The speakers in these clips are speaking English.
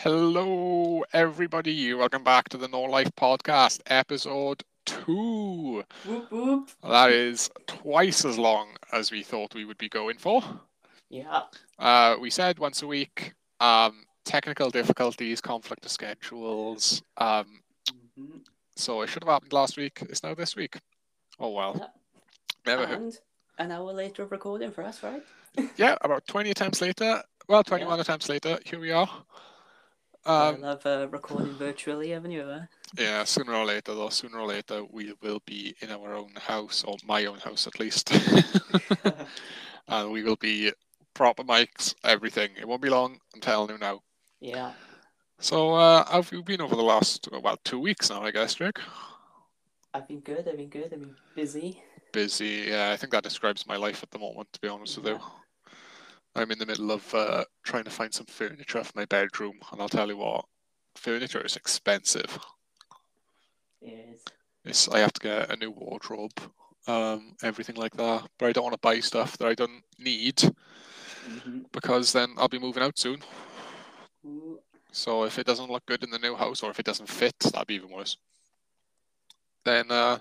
Hello, everybody. Welcome back to the No Life Podcast, episode two. Whoop whoop. That is twice as long as we thought we would be going for. Yeah. Uh, we said once a week. Um, technical difficulties, conflict of schedules. Um, Mhm. so it should have happened last week. It's now this week. Oh well. Yeah. Never. heard- And an hour later of recording for us, right? Yeah, about twenty attempts later. Well, twenty-one attempts later. Here we are. I Um, love uh, recording virtually, haven't you? uh? Yeah, sooner or later, though, sooner or later, we will be in our own house, or my own house at least. and we will be proper mics, everything. It won't be long, I'm telling you now. yeah. So, uh, how have you been over the last, well, two weeks now, I guess, Jake? I've been good, I've been good, I've been busy. Busy. Yeah, I think that describes my life at the moment, to be honest with you. I'm in the middle of uh, trying to find some furniture for my bedroom, and I'll tell you what, furniture is expensive. Yes. It's, I have to get a new wardrobe, um, everything like that. But I don't want to buy stuff that I don't need hmm because then I'll be moving out soon. Ooh. So if it doesn't look good in the new house or if it doesn't fit, that'd be even worse. Then uh,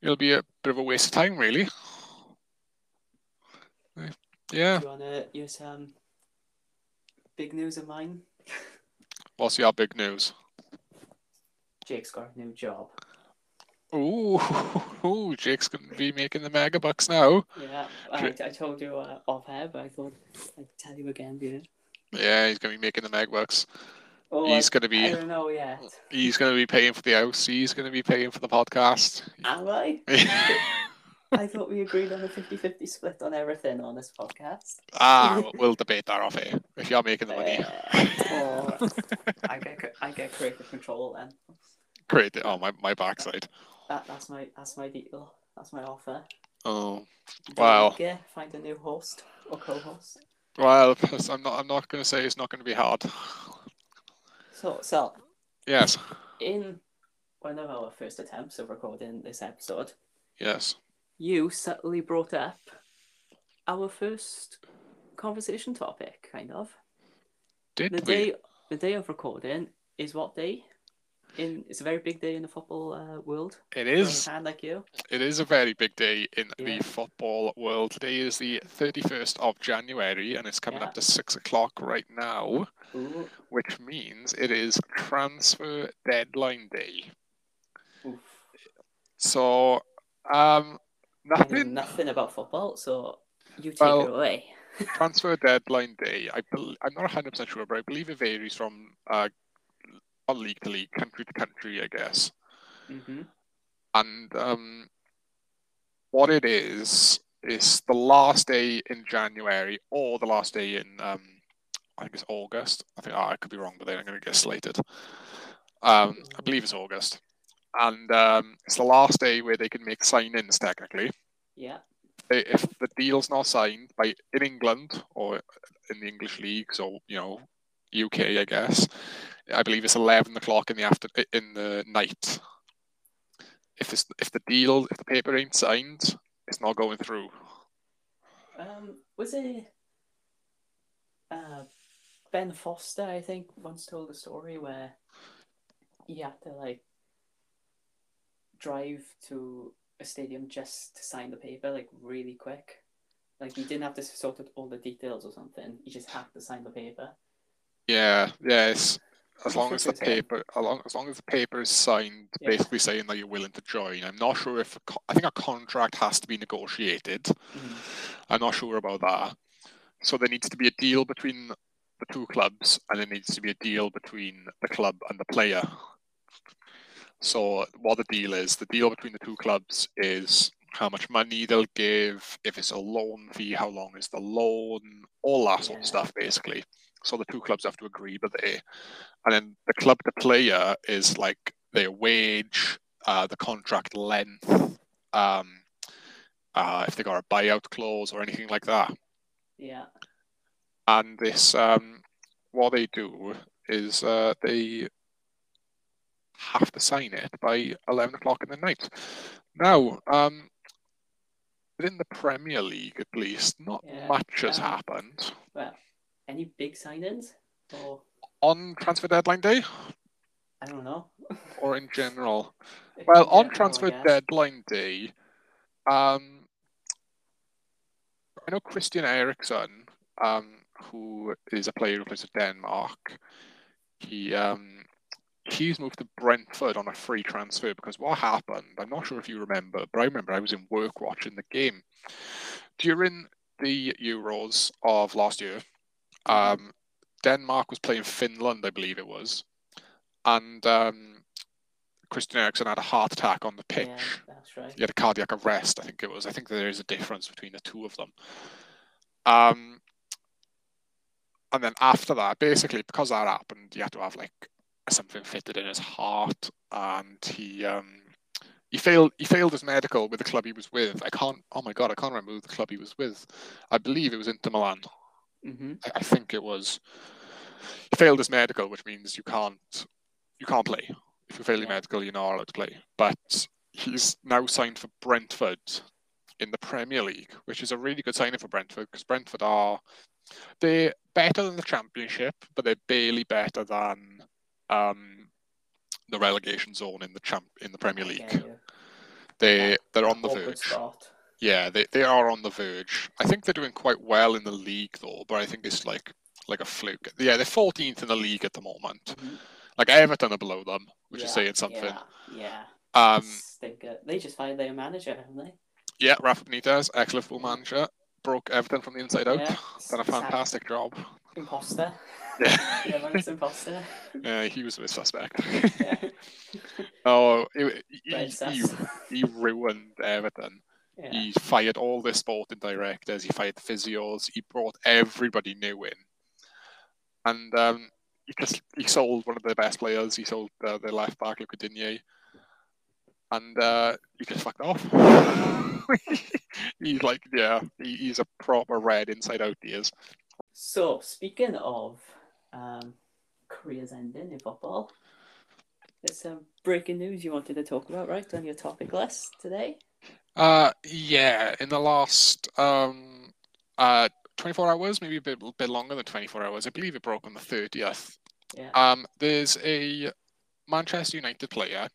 it'll be a bit of a waste of time, really. Yeah. Do you want to use some big news of mine? What's your big news? Jake's got a new job. Ooh, ooh, Jake's gonna be making the mega bucks now. Yeah, I, I told you uh, off air, but I thought I'd tell you again, dude. Yeah, he's gonna be making the mega bucks. Oh, He's gonna be. I don't know yet. he's gonna be paying for the house. He's gonna be paying for the podcast. Am I? I thought we agreed on a 50-50 split on everything on this podcast. ah, we'll- debate that off here. If you're making the money, Uh, I get I get creative control then. great. Oh, my my backside. That that's my that's my deal. That's my offer. Oh, Wow. it, find a new host or co-host. well, I'm not. I'm not gonna say it's not gonna be hard. So so Yes, in one of our first attempts of recording this episode, yes. You subtly brought up our first conversation topic, kind of. Did The we? day the day of recording is what day? In it's a very big day in the football uh, world. It is. like you. It is a very big day in Yeah. the football world. Today is the 31st of January, and it's coming Yeah. up to six o'clock right now, Ooh, which means it is transfer deadline day. oof. So, um, nothing. nothing about football, so you take Well, it away. transfer deadline day. I bel I'm not 100 percent sure, but I believe it varies from uh, league to league, country to country, I guess. hmm And um, what it is is the last day in January or the last day in um, I think it's August. I think oh, I could be wrong, but then I'm going to get slated. Um, I believe it's August, and um, it's the last day where they can make sign-ins technically. Yeah. If the deal's not signed by in England or in the English leagues or you know UK, I guess, I believe it's eleven o'clock in the after in the night. If it's if the deal if the paper ain't signed, it's not going through. Um, was it uh, Ben Foster? I think once told a story where he had to like drive to a stadium just to sign the paper, like really quick. Like he didn't have to sort out all the details or something. He just had to sign the paper. Yeah, yes. As long as the That's what you're saying. paper, as long, as long as the paper is signed, Yeah. basically saying that you're willing to join. I'm not sure if co- I think a contract has to be negotiated. Mhm. I'm not sure about that. So there needs to be a deal between the two clubs, and there needs to be a deal between the club and the player. So what the deal is, the deal between the two clubs is how much money they'll give, if it's a loan fee, how long is the loan, all that sort of stuff, basically. So the two clubs have to agree, but they, and then the club the player is like their wage, uh, the contract length, um, uh, if they got a buyout clause or anything like that. Yeah. And this, um, what they do is uh, they have to sign it by 11 o'clock in the night. Now, um, within the Premier League, at least, not Yeah, much has um, happened. Well, any big signings? Or on transfer deadline day I don't know. or in general? Well, on transfer deadline day, um, I know Christian Eriksen, um, who is a player who plays for Denmark. He um, he's moved to Brentford on a free transfer because what happened? I'm not sure if you remember, but I remember I was in work watching the game during the Euros of last year. Um, Denmark was playing Finland, I believe it was, and um, Christian Eriksen had a heart attack on the pitch. Yeah, that's right. He had a cardiac arrest, I think it was. I think there is a difference between the two of them. Um, and then after that, basically, because that happened, you had to have like something fitted in his heart, and he um, he failed he failed his medical with the club he was with. I can't. Oh my god, I can't remember the club he was with. I believe it was Inter Milan. hmm I, I think it was. He failed his medical, which means you can't you can't play. If you fail your medical, you're not allowed to play. But he's now signed for Brentford in the Premier League, which is a really good signing for Brentford because Brentford are they're better than the Championship, but they're barely better than um, the relegation zone in the champ in the Premier League. They they're on the verge. Yeah, they, they are on the verge. I think they're doing quite well in the league though, but I think it's like like a fluke. Yeah, they're 14th in the league at the moment. Mhm. Like Everton are below them, which is saying something. Yeah, yeah. Um. They just fired their manager, haven't they? yeah, Rafa Benitez, ex-Liverpool manager, broke Everton from the inside out. Yeah. Done a fantastic job. Imposter. Yeah, yeah, man, it's imposter. yeah, he was a suspect. yeah. oh, he, he, he, he ruined Everton. yeah. He fired all the sporting directors. He fired the physios. He brought everybody new in, and um, he just he sold one of the best players. He sold uh, their left back Luca Digne, and uh, he just fucked off. he's like, yeah, he, he's a proper red inside out. He is. So, speaking of um, careers ending in football, there's some breaking news you wanted to talk about, right, on your topic list today? Uh, yeah, in the last um, uh, 24 hours, maybe a bit, bit longer than 24 hours. I believe it broke on the 30th. Yeah. Um, there's a Manchester United player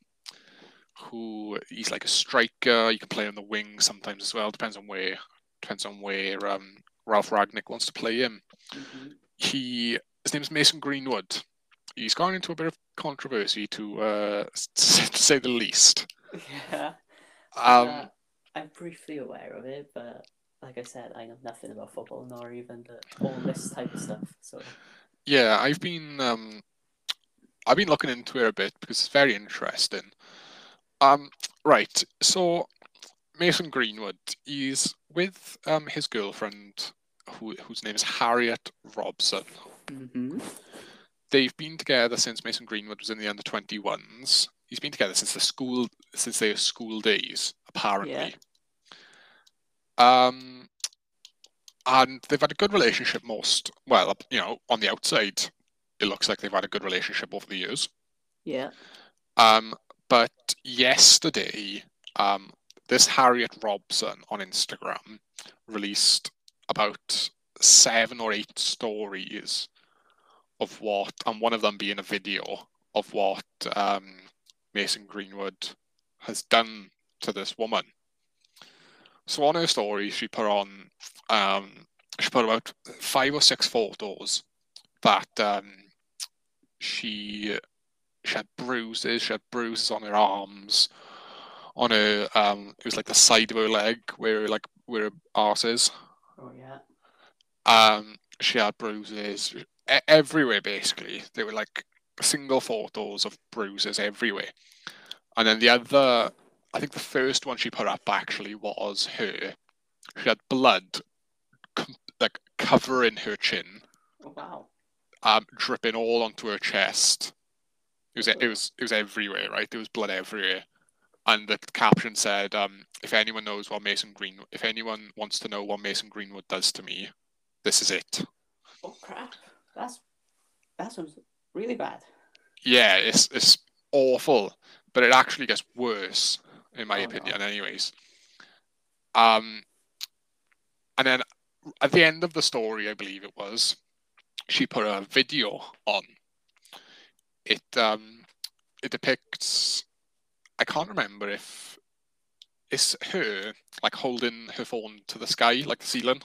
who he's like a striker. You can play on the wing sometimes as well. Depends on where. Depends on where um, Ralf Rangnick wants to play him. Mhm. He his name's Mason Greenwood. He's gone into a bit of controversy to uh, to say the least. Yeah. Um, Uh, I'm briefly aware of it, but like I said, I know nothing about football nor even the, all this type of stuff. So, Yeah, I've been um, I've been looking into it a bit because it's very interesting. Um, right, so Mason Greenwood, is with um his girlfriend, who whose name is Harriet Robson. Hmm They've been together since Mason Greenwood was in the under twenty ones. He's been together since the school since their school days, apparently. Um, and they've had a good relationship most well, you know, on the outside, it looks like they've had a good relationship over the years. yeah. Um, but yesterday, um, this Harriet Robson on Instagram released about seven or eight stories of what, and one of them being a video of what um, Mason Greenwood has done to this woman. So on her story, she put on, um, she put about five or six photos that um, she she had bruises. She had bruises on her arms, on her um, it was like the side of her leg where like where her arse is. Oh, yeah. Um, she had bruises everywhere. Basically, they were like single photos of bruises everywhere. And then the other, I think the first one she put up actually was her. She had blood, com- like covering her chin, Oh, wow. um, dripping all onto her chest. It was it was it was everywhere, right? There was blood everywhere, and the caption said, um, "If anyone knows what Mason Green, if anyone wants to know what Mason Greenwood does to me, this is it." Oh, crap. That's, that sounds really bad. Yeah, it's it's awful, but it actually gets worse, in my Oh, no. opinion. Anyways, um, and then at the end of the story, I believe it was, she put a video on it um it depicts. I can't remember if it's her like holding her phone to the sky, like the ceiling.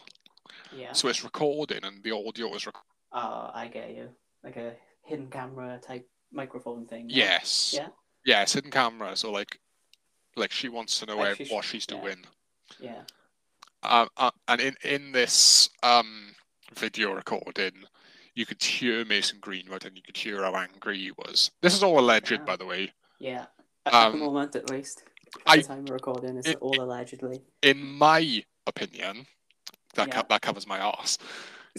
Yeah. So it's recording, and the audio is. Rec- Oh, I get you. Like a hidden camera type microphone thing. yeah? yes. Yeah. Yeah, it's hidden camera. So like, like she wants to know Like she sh- what she's yeah. doing. Yeah. Um, uh, and in in this um video recording, you could hear Mason Greenwood, and you could hear how angry he was. This is all alleged, Yeah. by the way. Yeah. At, at the Um, moment, at least. At I- the time we're recording, it's it- all allegedly. In my opinion, that co- Yeah. that covers my ass.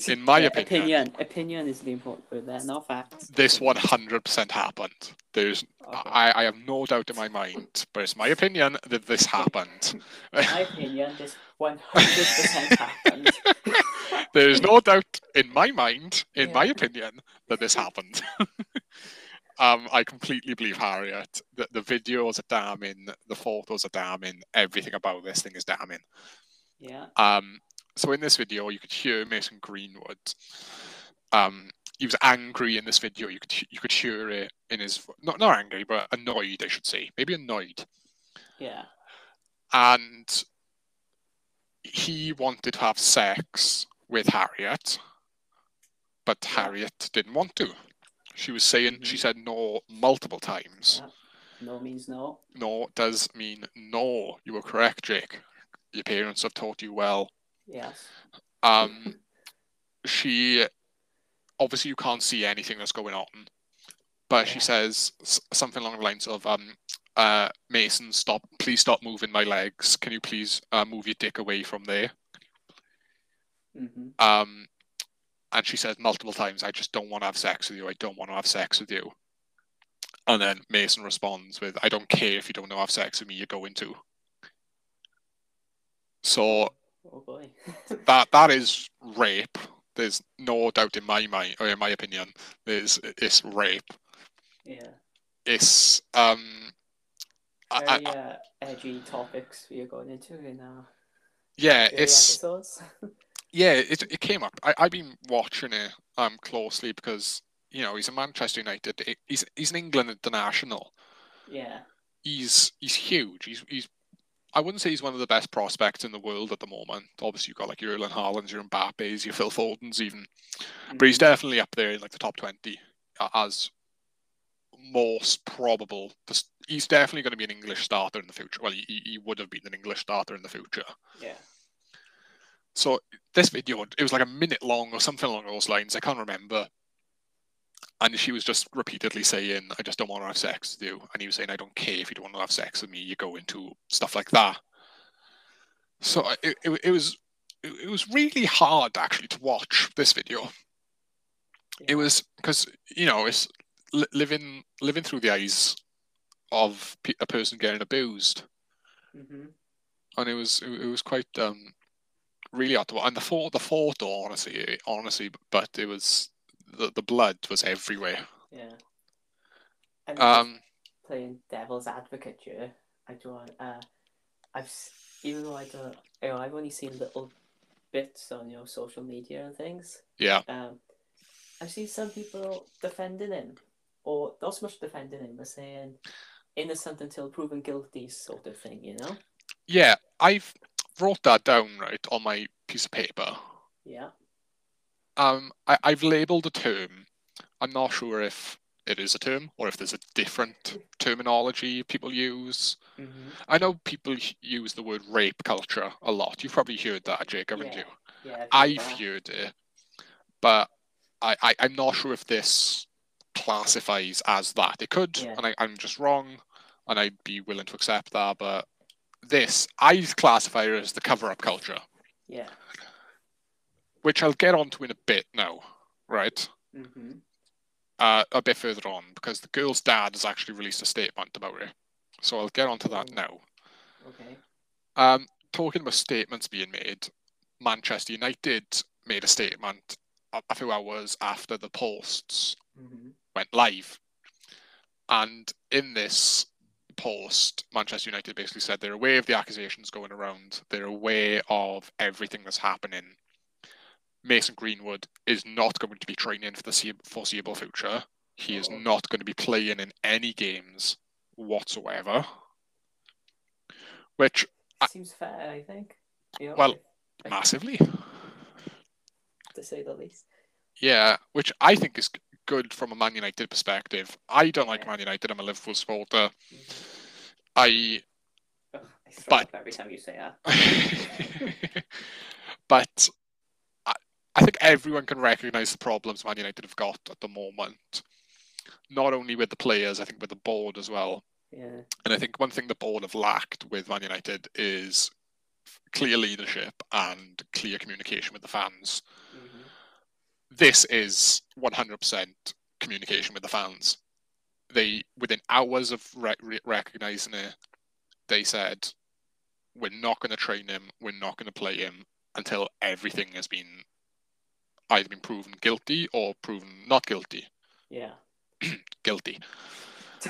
In my Yeah, opinion- opinion, opinion is the important word there, not facts. This one hundred percent happened. There's Okay. I, I have no doubt in my mind, but it's my opinion that this happened. In my opinion, this 100% happened. there is no doubt in my mind, in Yeah. my opinion, that this happened. um, I completely believe Harriet. The, the videos are damning, the photos are damning, everything about this thing is damning. Yeah. Um, so in this video, you could hear Mason Greenwood. Um, he was angry in this video. You could you could hear it in his not not angry, but annoyed, I should say, maybe annoyed. Yeah. and he wanted to have sex with Harriet, but Harriet didn't want to. She was saying she Mhm. said no multiple times. Yeah. No means no. No does mean no. You were correct, Jake. Your parents have taught you well. Yes. Um, she obviously you can't see anything that's going on, but she says something along the lines of um, uh, Mason, stop! Please stop moving my legs. Can you please uh, move your dick away from there? hmm Um, and she says multiple times, I just don't want to have sex with you. I don't want to have sex with you. And then Mason responds with, I don't care if you don't want to have sex with me, you're going to. So Oh boy. that that is rape. There's no doubt in my mind, or in my opinion, there's it's rape. yeah. It's um, I, Very I, uh, edgy topics we are going into in our yeah, it's episodes. yeah, it it came up. I I've been watching it um closely because you know he's a Manchester United. He's he's an England international. yeah. he's he's huge. He's he's I wouldn't say he's one of the best prospects in the world at the moment. Obviously, you've got like your Erling Haalands, your Mbappe's, your Phil Fodens, even. But he's Mhm. definitely up there in like the top twenty as most probable. He's definitely going to be an English starter in the future. Well, he, he he would have been an English starter in the future. Yeah. So this video, it was like a minute long or something along those lines. I can't remember. And she was just repeatedly saying, "I just don't want to have sex with you," and he was saying, "I don't care if you don't want to have sex with me. You go into stuff like that." So it, it, it was it, it was really hard actually to watch this video. It was because you know it's li- living living through the eyes of pe- a person getting abused Mhm. and it was it, was quite um really hard to watch. And the photo, the photo, honestly, honestly, but it was the the blood was everywhere. Yeah. And Um, playing devil's advocate here, I don't. Uh, I've even though I don't, you know, I've only seen little bits on your social media and things. yeah, Um, I've seen some people defending him, or not so much defending him, but saying innocent until proven guilty, sort of thing. You know? yeah. I've wrote that down right on my piece of paper. Yeah. Um, I, I've labelled a term. I'm not sure if it is a term or if there's a different terminology people use. hmm I know people use the word rape culture a lot. You've probably heard that, Jake, haven't Yeah. you? Yeah. I've that. heard it, but I, I I'm not sure if this classifies as that. It could, Yeah. and I, I'm just wrong, and I'd be willing to accept that. But this, I classify it as the cover-up culture, Yeah. Which I'll get onto in a bit now, right? hmm Uh, a bit further on, because the girl's dad has actually released a statement about it. So I'll get onto that Oh. now. Okay. Um, talking about statements being made, Manchester United made a statement a, few hours after the posts hmm went live. And in this post, Manchester United basically said they're aware of the accusations going around, they're aware of everything that's happening. Mason Greenwood is not going to be training for the foreseeable future. He is Oh. not going to be playing in any games whatsoever. Which I- Seems fair, I think. You know, Well, massively, to say the least. yeah, which I think is good from a Man United perspective. I don't like Yeah. Man United. I'm a Liverpool supporter. Mhm. I Ugh, I But- every time you say that. but I, think everyone can recognise the problems Man United have got at the moment. Not only with the players, I think with the board as well. Yeah. And I think one thing the board have lacked with Man United is clear leadership and clear communication with the fans. Mhm. This is 100% communication with the fans. They, within hours of re- re- recognizing it, they said, "We're not going to train him. We're not going to play him until everything has been either been proven guilty or proven not guilty. Yeah. Guilty."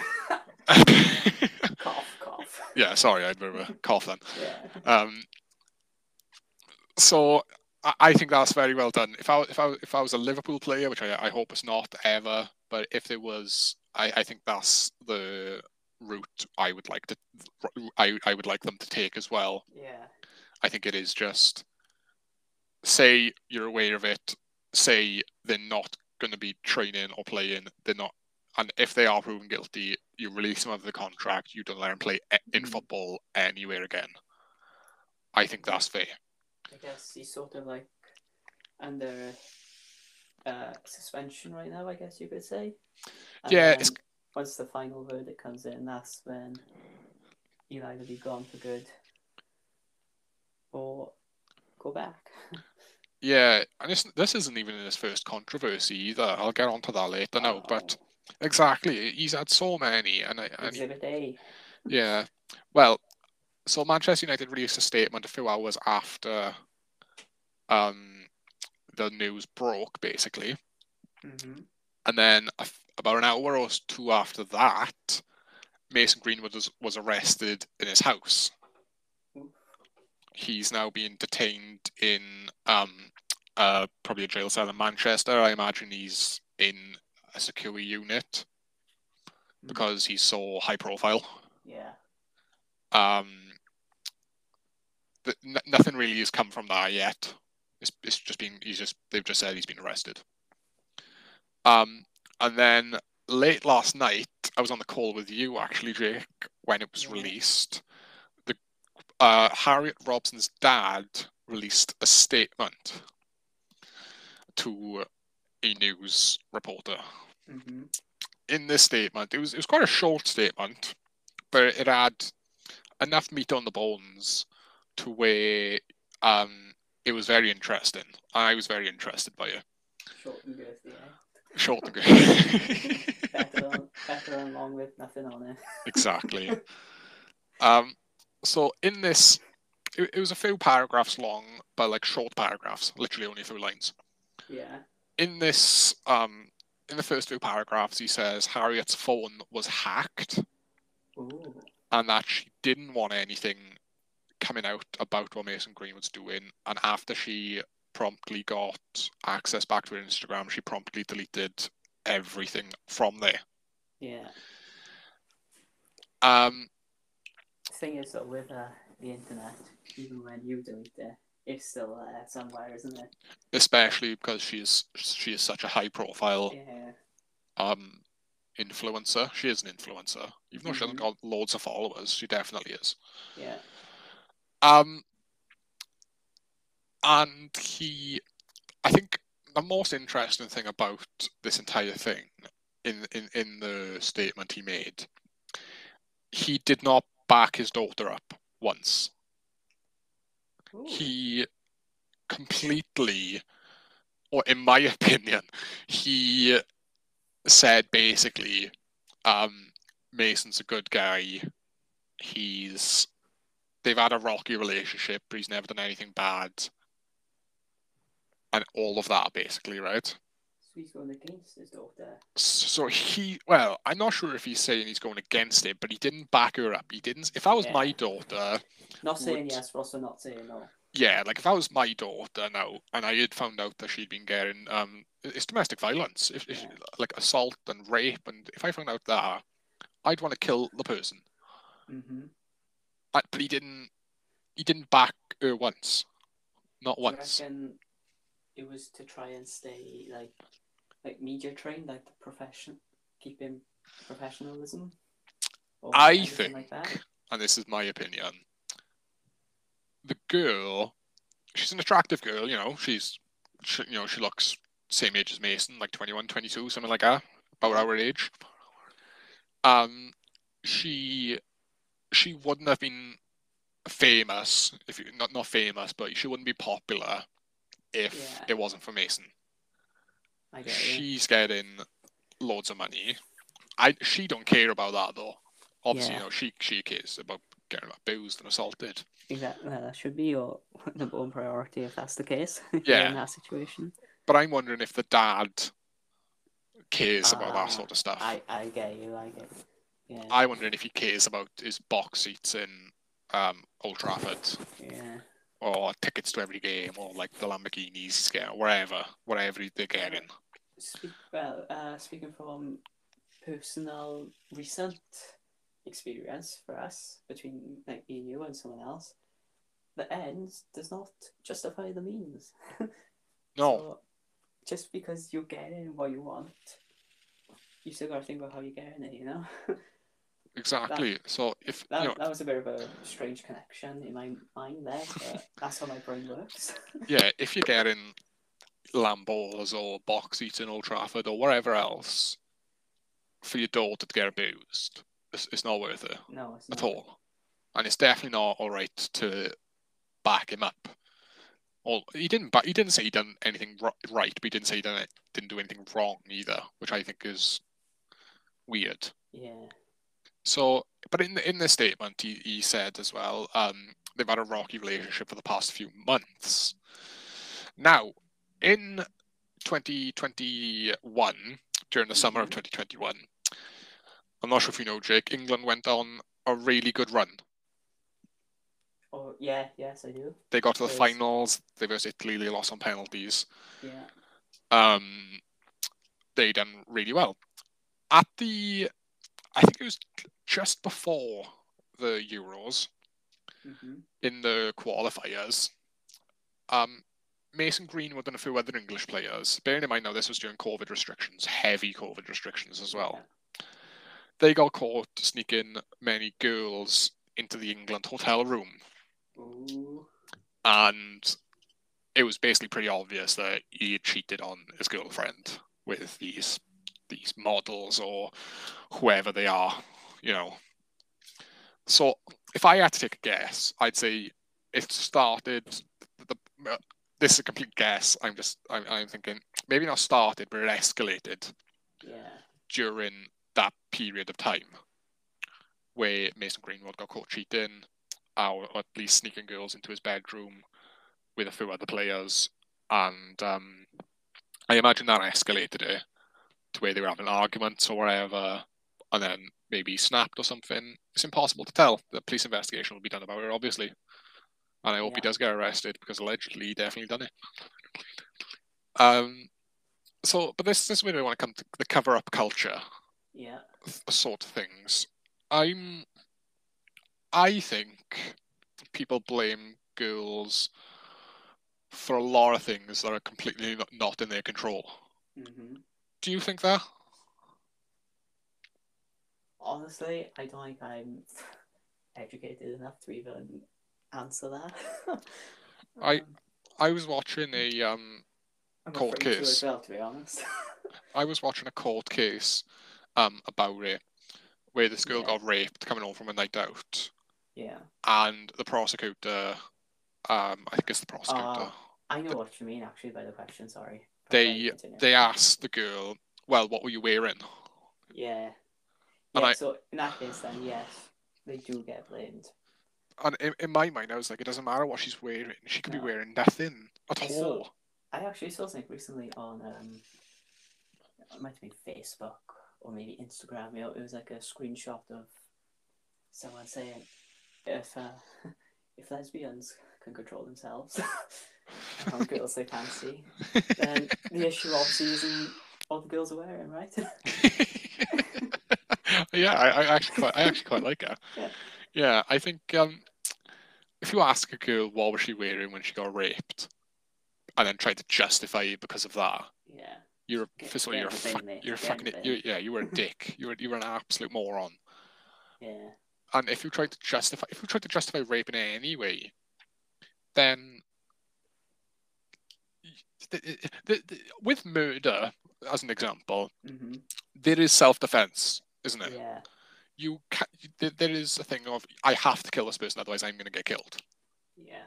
cough, cough. yeah, sorry, I had a bit of a cough then. Yeah. Um, so I, I think that's very well done. If I if I if I was a Liverpool player, which I, I hope it's not ever, but if there was, I, I think that's the route I would like to I, I would like them to take as well. Yeah. I think it is just say you're aware of it, say they're not going to be training or playing, they're not, and if they are proven guilty, you release them of the contract. You don't let them play in Mhm. football anywhere again. I think that's fair. I guess he's sort of like under uh, suspension right now, I guess you could say. And Yeah, then once the final verdict comes in, that's when he'll either be gone for good or go back. Yeah, and this this isn't even in his first controversy either. I'll get onto that later now, but exactly, he's had so many, and I, and Exhibit A. yeah, well, so Manchester United released a statement a few hours after um the news broke, basically, Mm-hmm. and then about an hour or two after that, Mason Greenwood was, was arrested in his house. He's now being detained in um, uh, probably a jail cell in Manchester. I imagine he's in a secure unit because he's so high profile. Yeah. Um, n- nothing really has come from that yet. It's, it's just been he's just they've just said he's been arrested. Um, and then late last night, I was on the call with you actually, Jake, when it was Yeah. released. Uh, Harriet Robson's dad released a statement to a news reporter. Mm-hmm. In this statement, it was it was quite a short statement, but it had enough meat on the bones to where um, it was very interesting. I was very interested by it. Short and eh? Short and good. Better, on, better on long with nothing on it. exactly. Um, so in this, it, it was a few paragraphs long, but like short paragraphs, literally only a few lines. Yeah. In this, um, in the first few paragraphs, he says Harriet's phone was hacked Ooh. and that she didn't want anything coming out about what Mason Green was doing. And after she promptly got access back to her Instagram, she promptly deleted everything from there. Yeah. Um, thing is, with uh, the internet, even when you delete it, it's still there somewhere, isn't it? especially because she's she is such a high profile Yeah. um influencer. She is an influencer, even though she hasn't got loads of followers. She definitely is. Yeah. Um, and he, I think the most interesting thing about this entire thing, in in in the statement he made, he did not back his daughter up once. Ooh. he completely, or in my opinion, he said basically, um, Mason's a good guy. He's they've had a rocky relationship, but he's never done anything bad. And all of that basically, right? He's going against his daughter. So he, well, I'm not sure if he's saying he's going against it, but he didn't back her up. He didn't. If I was my daughter, Not saying Would- yes, but also not saying no. yeah, like if I was my daughter now, and I had found out that she'd been getting um, it's domestic violence, if, if Yeah. like assault and rape, and if I found out that, I'd want to kill the person. Mm-hmm. I, but he didn't. He didn't back her once, not once. It was to try and stay like like media trained, like the profession, keeping professionalism? I think, like that? and this is my opinion, the girl, she's an attractive girl. You know, she's, she, you know, she looks same age as Mason, like 21, 22, something like that, about our age. Um, she, she wouldn't have been famous if you not not famous, but she wouldn't be popular if Yeah. it wasn't for Mason. I get you. She's getting loads of money. I she don't care about that though. Obviously, Yeah. you know, she she cares about getting abused and assaulted. Exactly. Well, that should be your number one priority if that's the case. Yeah. In that situation. But I'm wondering if the dad cares about Ah, that sort of stuff. I, I get you. I get you. Yeah. I'm wondering if he cares about his box seats in um, Old Trafford yeah. Or tickets to every game or like the Lamborghinis getting, wherever, whatever they're getting. Speak, well, uh, speaking from personal recent experience for us between like me and you and someone else, the ends does not justify the means. No, So, just because you're getting what you want, you still gotta think about how you're getting it. You know. exactly. So if That, you know, that was a bit of a strange connection in my mind there, but that's how my brain works. yeah, if you're getting Lambos or box seats in Old Trafford or wherever else for your daughter to get abused, it's, it's not worth it no, it's at all. And it's definitely not all right to back him up. Or he didn't. Back, he didn't say he done anything right, but he didn't say he done it, didn't do anything wrong either, which I think is weird. Yeah. So, but in in this statement, he, he said as well, um, they've had a rocky relationship for the past few months. Now, in 2021, during the summer of Mhm. 2021, I'm not sure if you know, Jake, England went on a really good run. Oh yeah, yes I do. They got to the Yes. finals. They versus Italy. They lost on penalties. Yeah. Um, they done really well. At the, I think it was just before the Euros. hmm in the qualifiers, um, Mason Greenwood and a few other English players, bearing in mind now this was during COVID restrictions, heavy COVID restrictions as well, they got caught sneaking many girls into the England hotel room. Ooh. And it was basically pretty obvious that he had cheated on his girlfriend with these these models or whoever they are, you know. So if I had to take a guess, I'd say it started. The, uh, this is a complete guess. I'm just I'm, I'm thinking maybe not started, but it escalated Yeah. during that period of time where Mason Greenwood got caught cheating, or at least sneaking girls into his bedroom with a few other players, and um, I imagine that escalated it to where they were having arguments or whatever, and then maybe snapped or something. It's impossible to tell. The police investigation will be done about it, obviously, and I hope he does get arrested because allegedly he definitely done it. Um, so, but this, this is where I want to come to the cover-up culture Yeah. sort of things. I'm. I think people blame girls for a lot of things that are completely not, in their control. hmm Do you think that? Honestly, I don't think I'm educated enough to even answer that. I- Um, I was watching a um, I'm court case. as well, to be honest. I was watching a court case, um, about it, where this girl Yeah. got raped coming home from a night out, yeah. and the prosecutor, um, I think it's the prosecutor. Oh, I know what you mean, actually, by the question. Sorry. They- They asked the girl, "Well, what were you wearing?" Yeah. Yeah, I- so in that case, then, yes, they do get blamed. And in, in my mind, I was like, it doesn't matter what she's wearing. She could be wearing nothing at I all. I actually saw something recently on, um, it might have been Facebook or maybe Instagram. You know, it was like a screenshot of someone saying, if uh, if lesbians can control themselves girls they fancy, then the issue obviously isn't what the girls are wearing, right? Yeah, I, I actually quite, I actually quite like her. Yeah. Yeah, I think um, if you ask a girl what was she wearing when she got raped, and then try to justify it because of that, yeah. you're Get- first of all you're a in the bin, fuck, mate, you're a fucking the bin. you yeah you were a dick. You were you were an absolute moron. Yeah. And if you try to justify if you try to justify rape in any way, then the, the, the, with murder as an example, hmm there is self defense, isn't it? Yeah. You ca there, is a thing of I have to kill this person, otherwise I'm going to get killed. Yeah.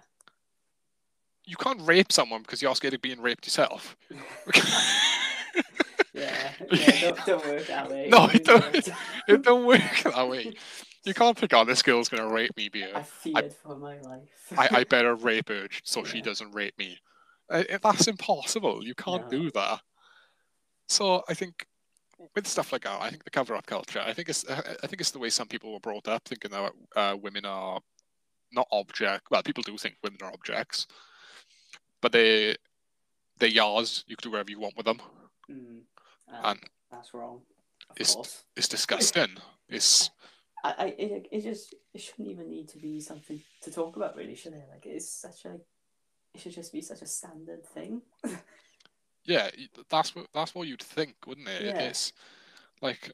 You can't rape someone because you're scared of being raped yourself. Yeah. Yeah. Don't, don't work that way. No, it don't. Don't. it don't work that way. You can't pick on this girl's going to rape me, beer. I feared for my life. I, I better rape her so she doesn't rape me. That's impossible. You can't No. do that. So I think with stuff like that, I think the cover-up culture. I think it's I I think it's the way some people were brought up, thinking that uh, women are not object. Well, people do think women are objects, but they they're yours. You can do whatever you want with them. Mm. Um, And that's wrong. Of it's- course. It's disgusting. It's I, I it, it just it shouldn't even need to be something to talk about, really, should it? Like it's such a it should just be such a standard thing. yeah. That's what that's what you'd think, wouldn't it? Yeah. It's like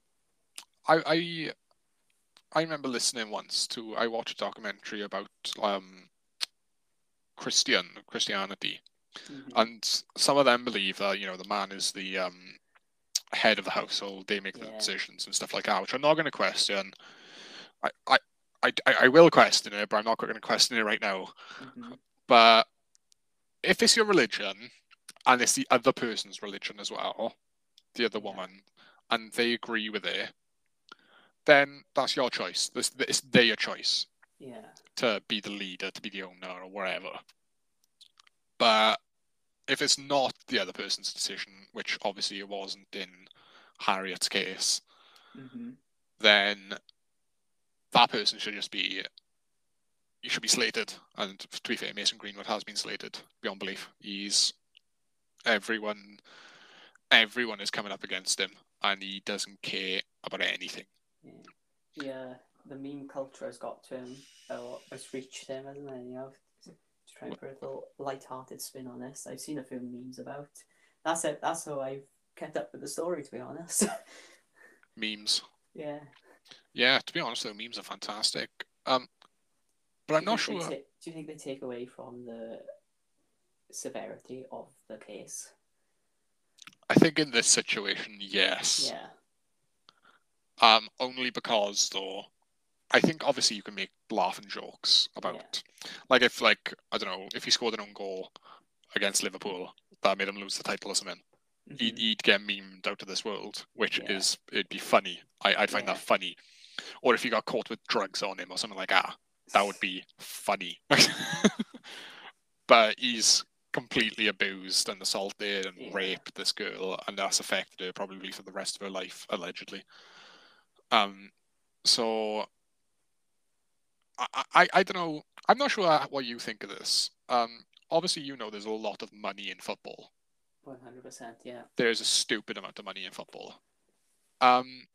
I I I remember listening once to I watched a documentary about um Christian Christianity, Mhm. and some of them believe that you know the man is the um head of the household. They make the Yeah. decisions and stuff like that, which I'm not going to question. I I. I, I will question it, but I'm not going to question it right now. Mhm. But if it's your religion and it's the other person's religion as well, the other woman, and they agree with it, then that's your choice. This it's their choice Yeah. to be the leader, to be the owner, or whatever. But if it's not the other person's decision, which obviously it wasn't in Harriet's case, hmm then that person should just be you should be slated. And to be fair, Mason Greenwood has been slated beyond belief. He's everyone everyone is coming up against him and he doesn't care about anything. Yeah. The meme culture has got to him, or has reached him, hasn't it? You know, to try and put a little light-hearted spin on this. I've seen a few memes about. That's it. That's how I've kept up with the story, to be honest. Memes. yeah. Yeah, to be honest though, memes are fantastic. Um but I'm not sure ta- do you think they take away from the severity of the case? I think in this situation, yes. Yeah. Um, only because though, I think obviously you can make laughing jokes about, like if like I don't know if he scored an own goal against Liverpool that made him lose the title or something, he'd, Mhm. he'd get memed out of this world, which Yeah. is it'd be funny. I, I'd find Yeah. that funny. Or if he got caught with drugs on him or something like that, that would be funny. but he's completely abused and assaulted and Yeah. raped this girl, and that's affected her probably for the rest of her life, allegedly. Um, so I, I, I don't know. I'm not sure what you think of this. Um, obviously, you know there's a lot of money in football. One hundred percent. Yeah. There's a stupid amount of money in football. Um,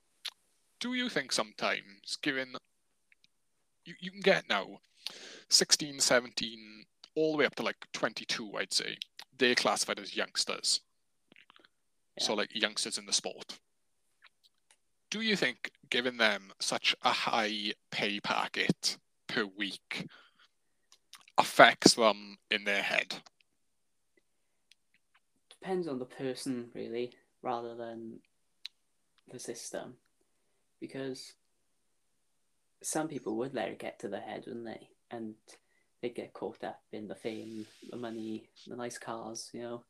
do you think sometimes, given you, you can get now 16, 17, all the way up to like 22, I'd say, they're classified as youngsters. So, like youngsters in the sport. Do you think giving them such a high pay packet per week affects them in their head? Depends on the person, really, rather than the system, because some people would let it get to their head, wouldn't they? And they get caught up in the fame, the money, the nice cars, you know.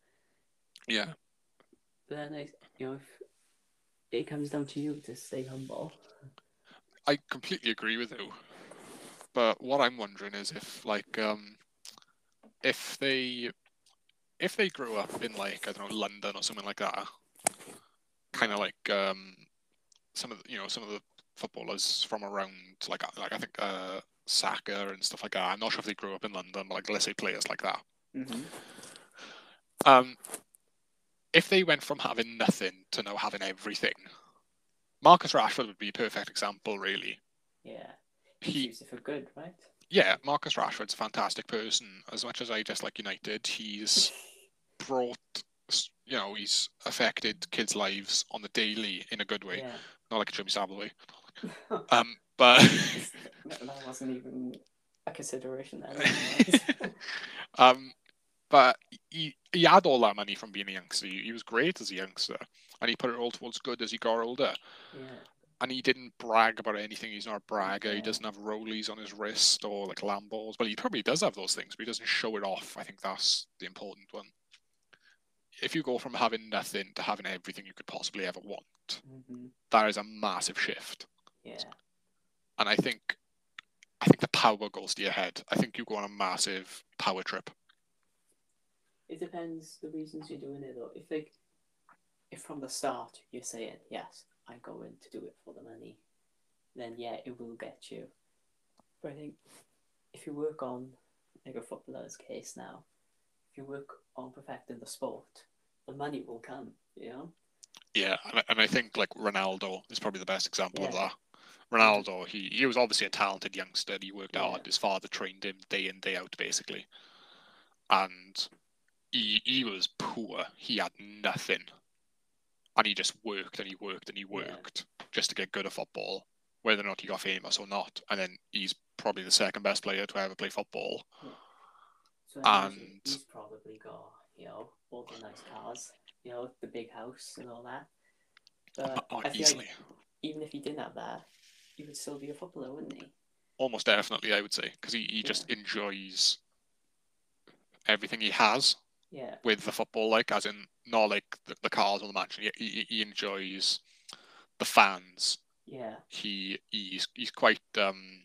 Yeah. But then, I, you know, if it comes down to you to stay humble. I completely agree with you. But what I'm wondering is if like um if they if they grew up in like I don't know London or something like that, kind of like um some of the, you know some of the footballers from around like like I think uh Saka and stuff like that. I'm not sure if they grew up in London, but like let's say players like that. hmm Um, if they went from having nothing to now having everything, Marcus Rashford would be a perfect example, really. Yeah. He it for good, right? yeah, Marcus Rashford's a fantastic person. As much as I dislike United, he's brought, you know, he's affected kids' lives on the daily in a good way, Yeah. not like a Jimmy Savile way. Um, but that wasn't even a consideration then. um, but he he had all that money from being a youngster. He, he was great as a youngster, and he put it all towards good as he got older. yeah. And he didn't brag about anything. He's not a bragger. He doesn't have rollies on his wrist or like Lambos. Well, he probably does have those things, but he doesn't show it off. I think that's the important one. If you go from having nothing to having everything you could possibly ever want, hmm that is a massive shift. Yeah. And I think, I think the power goes to your head. I think you go on a massive power trip. It depends the reasons you're doing it though. If like if from the start you're saying, Yes, I'm going to do it for the money, then yeah, it will get you. But I think if you work on like a footballer's case now, if you work on perfecting the sport, the money will come, you know? Yeah, and, I- and I think like Ronaldo is probably the best example of that. Ronaldo, he, he was obviously a talented youngster. and He worked Yeah. hard. His father trained him day in day out, basically, and he he was poor. He had nothing, and he just worked and he worked and he Yeah. worked just to get good at football, whether or not he got famous or not. And then he's probably the second best player to ever play football. So And- he's probably got, you know, all the nice cars, you know, the big house and all that. But Oh, I feel easily, like even if he didn't have that, he would still be a footballer, wouldn't he? almost definitely, I would say, because he, he just enjoys everything he has. Yeah. with the football, like as in not like the, the cars or the match. He, he, he enjoys the fans. Yeah. He he's he's quite um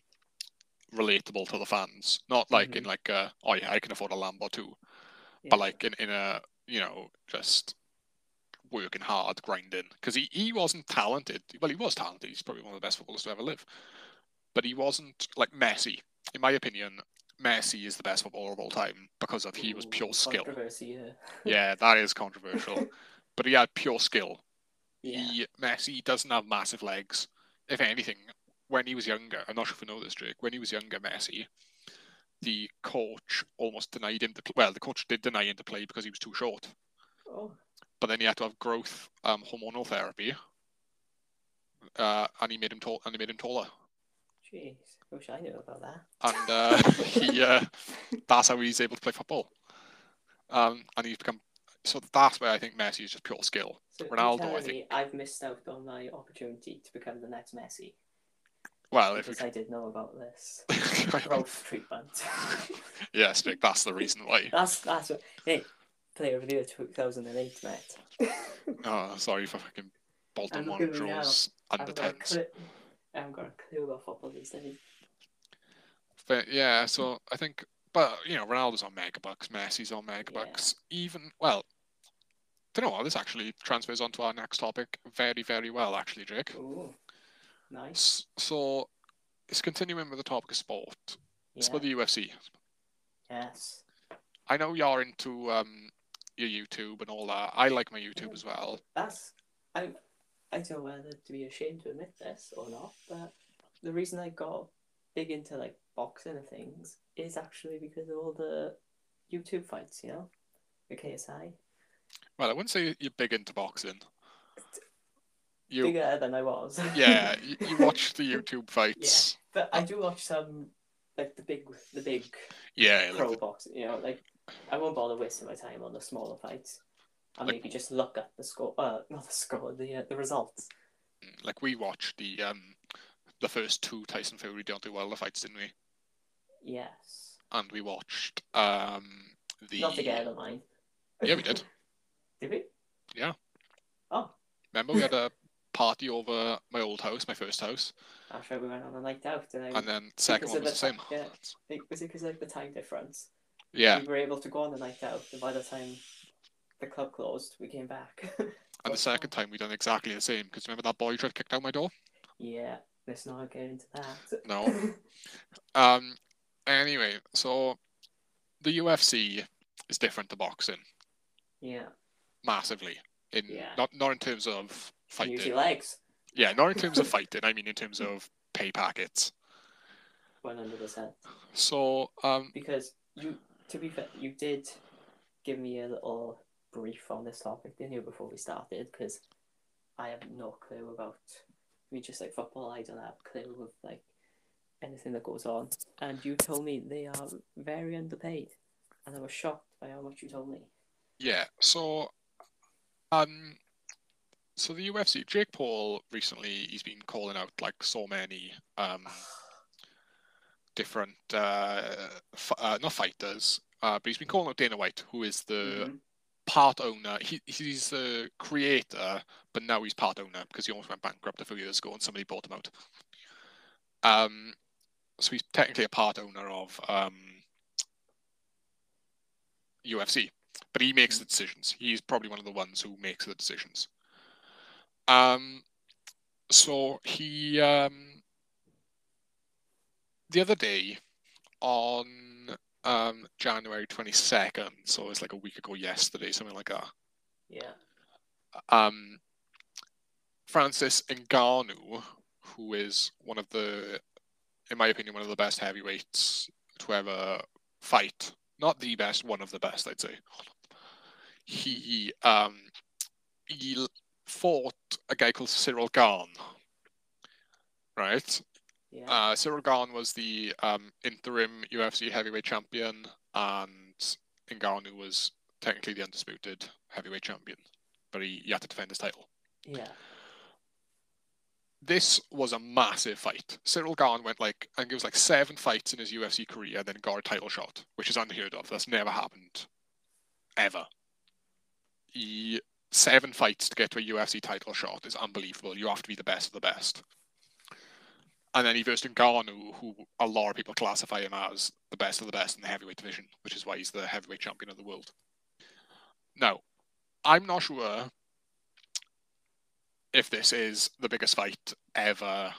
relatable to the fans. Not like in Mhm. like uh oh yeah, I can afford a Lambo too, yeah. but like in in a you know just working hard, grinding. Because he he wasn't talented. Well, he was talented. He's probably one of the best footballers to ever live. But he wasn't like Messi. In my opinion, Messi is the best footballer of all time because of he was pure skill. Yeah. Yeah, that is controversial. but he had pure skill. yeah. He Messi doesn't have massive legs. If anything, when he was younger, I'm not sure if you know this, Jake, When he was younger, Messi, the coach almost denied him to. Play. Well, the coach did deny him to play because he was too short. Oh, But then he had to have growth um, hormonal therapy, uh, and he made him tall. And he made him taller. jeez. Wish I knew about that. And uh, he uh, that's how he's able to play football. Um, and he's become. So that's where I think Messi is just pure skill. So Ronaldo, I think I've missed out on my opportunity to become the next Messi Well, if because I did know about this we growth treatment. Yes, Vic, that's the reason why. that's that's what. Hey, player of the year 2008, mate. Oh, sorry for fucking Bolton I'm now. Wanderers under I've got a 10s. cli- I haven't got a clue about football these days. But yeah, so I think, but you know, Ronaldo's on megabucks, Messi's on megabucks. Even, well, don't know what, this actually transfers onto our next topic very, very well, actually, Drake. Ooh, nice. So, it's continuing with the topic of sport. It's Yeah. about the UFC. Yes. I know you're into um, your YouTube and all that. I like my YouTube as well. That's I I don't know whether to be ashamed to admit this or not, but the reason I got big into like boxing and things is actually because of all the YouTube fights, you know? The KSI. Well, I wouldn't say you're big into boxing. You, Bigger than I was. yeah, you, you watch the YouTube fights. Yeah, But I uh, do watch some like the big the big Yeah, like pro the- boxing, you know, like I won't bother wasting my time on the smaller fights. I Like- maybe just look at the score uh not the score, the uh, the results. like we watched the um the first two Tyson Fury Deontay Wilder fights, didn't we? Yes. And we watched um the Not together, mine. Yeah, we did. Did we? Yeah. Oh, Remember we had a party over my old house, my first house, right. We went on a night out, and, I, and then second one was the the same. yeah. was it because like the time difference? Yeah, We were able to go on the night out, and by the time the club closed, we came back. and the second time we done exactly the same because remember that boy tried to kick down my door. yeah, let's not get into that. No. Um. Anyway, so the UFC is different to boxing yeah. massively. In Yeah. not not in terms of fighting. your legs. Yeah, not in terms of fighting. I mean in terms of pay packets. One hundred percent. So um. Because you, to be fair, you did give me a little brief on this topic, didn't you, before we started? Because I have no clue about. I mean, just like football, I don't have a clue of like anything that goes on. And you told me they are very underpaid, and I was shocked by how much you told me. Yeah, so um so the UFC, Jake Paul recently he's been calling out like so many um different uh, f- uh not fighters, uh but he's been calling out Dana White, who is the Mhm. part owner. He he's the creator, but now he's part owner because he almost went bankrupt a few years ago and somebody bought him out. Um so he's technically a part owner of um UFC but he makes the decisions. He's probably one of the ones who makes the decisions. Um, so he um, the other day on um January twenty second, so it's like a week ago yesterday, something like that. Yeah. Um, Francis Ngannou, who is one of the, in my opinion, one of the best heavyweights to ever fight. Not the best, one of the best, I'd say. He um he fought a guy called Ciryl Gane. Right? Yeah. Uh, Ciryl Gane was the um, interim UFC heavyweight champion, and Ngannou was technically the undisputed heavyweight champion, but he, he had to defend his title. yeah. This was a massive fight. Ciryl Gane went like, I think it was like seven fights in his UFC career, then got a title shot, which is unheard of. That's never happened, ever. He seven fights to get to a UFC title shot is unbelievable. You have to be the best of the best. And then he versed Ngannou, who a lot of people classify him as the best of the best in the heavyweight division, which is why he's the heavyweight champion of the world. Now, I'm not sure if this is the biggest fight ever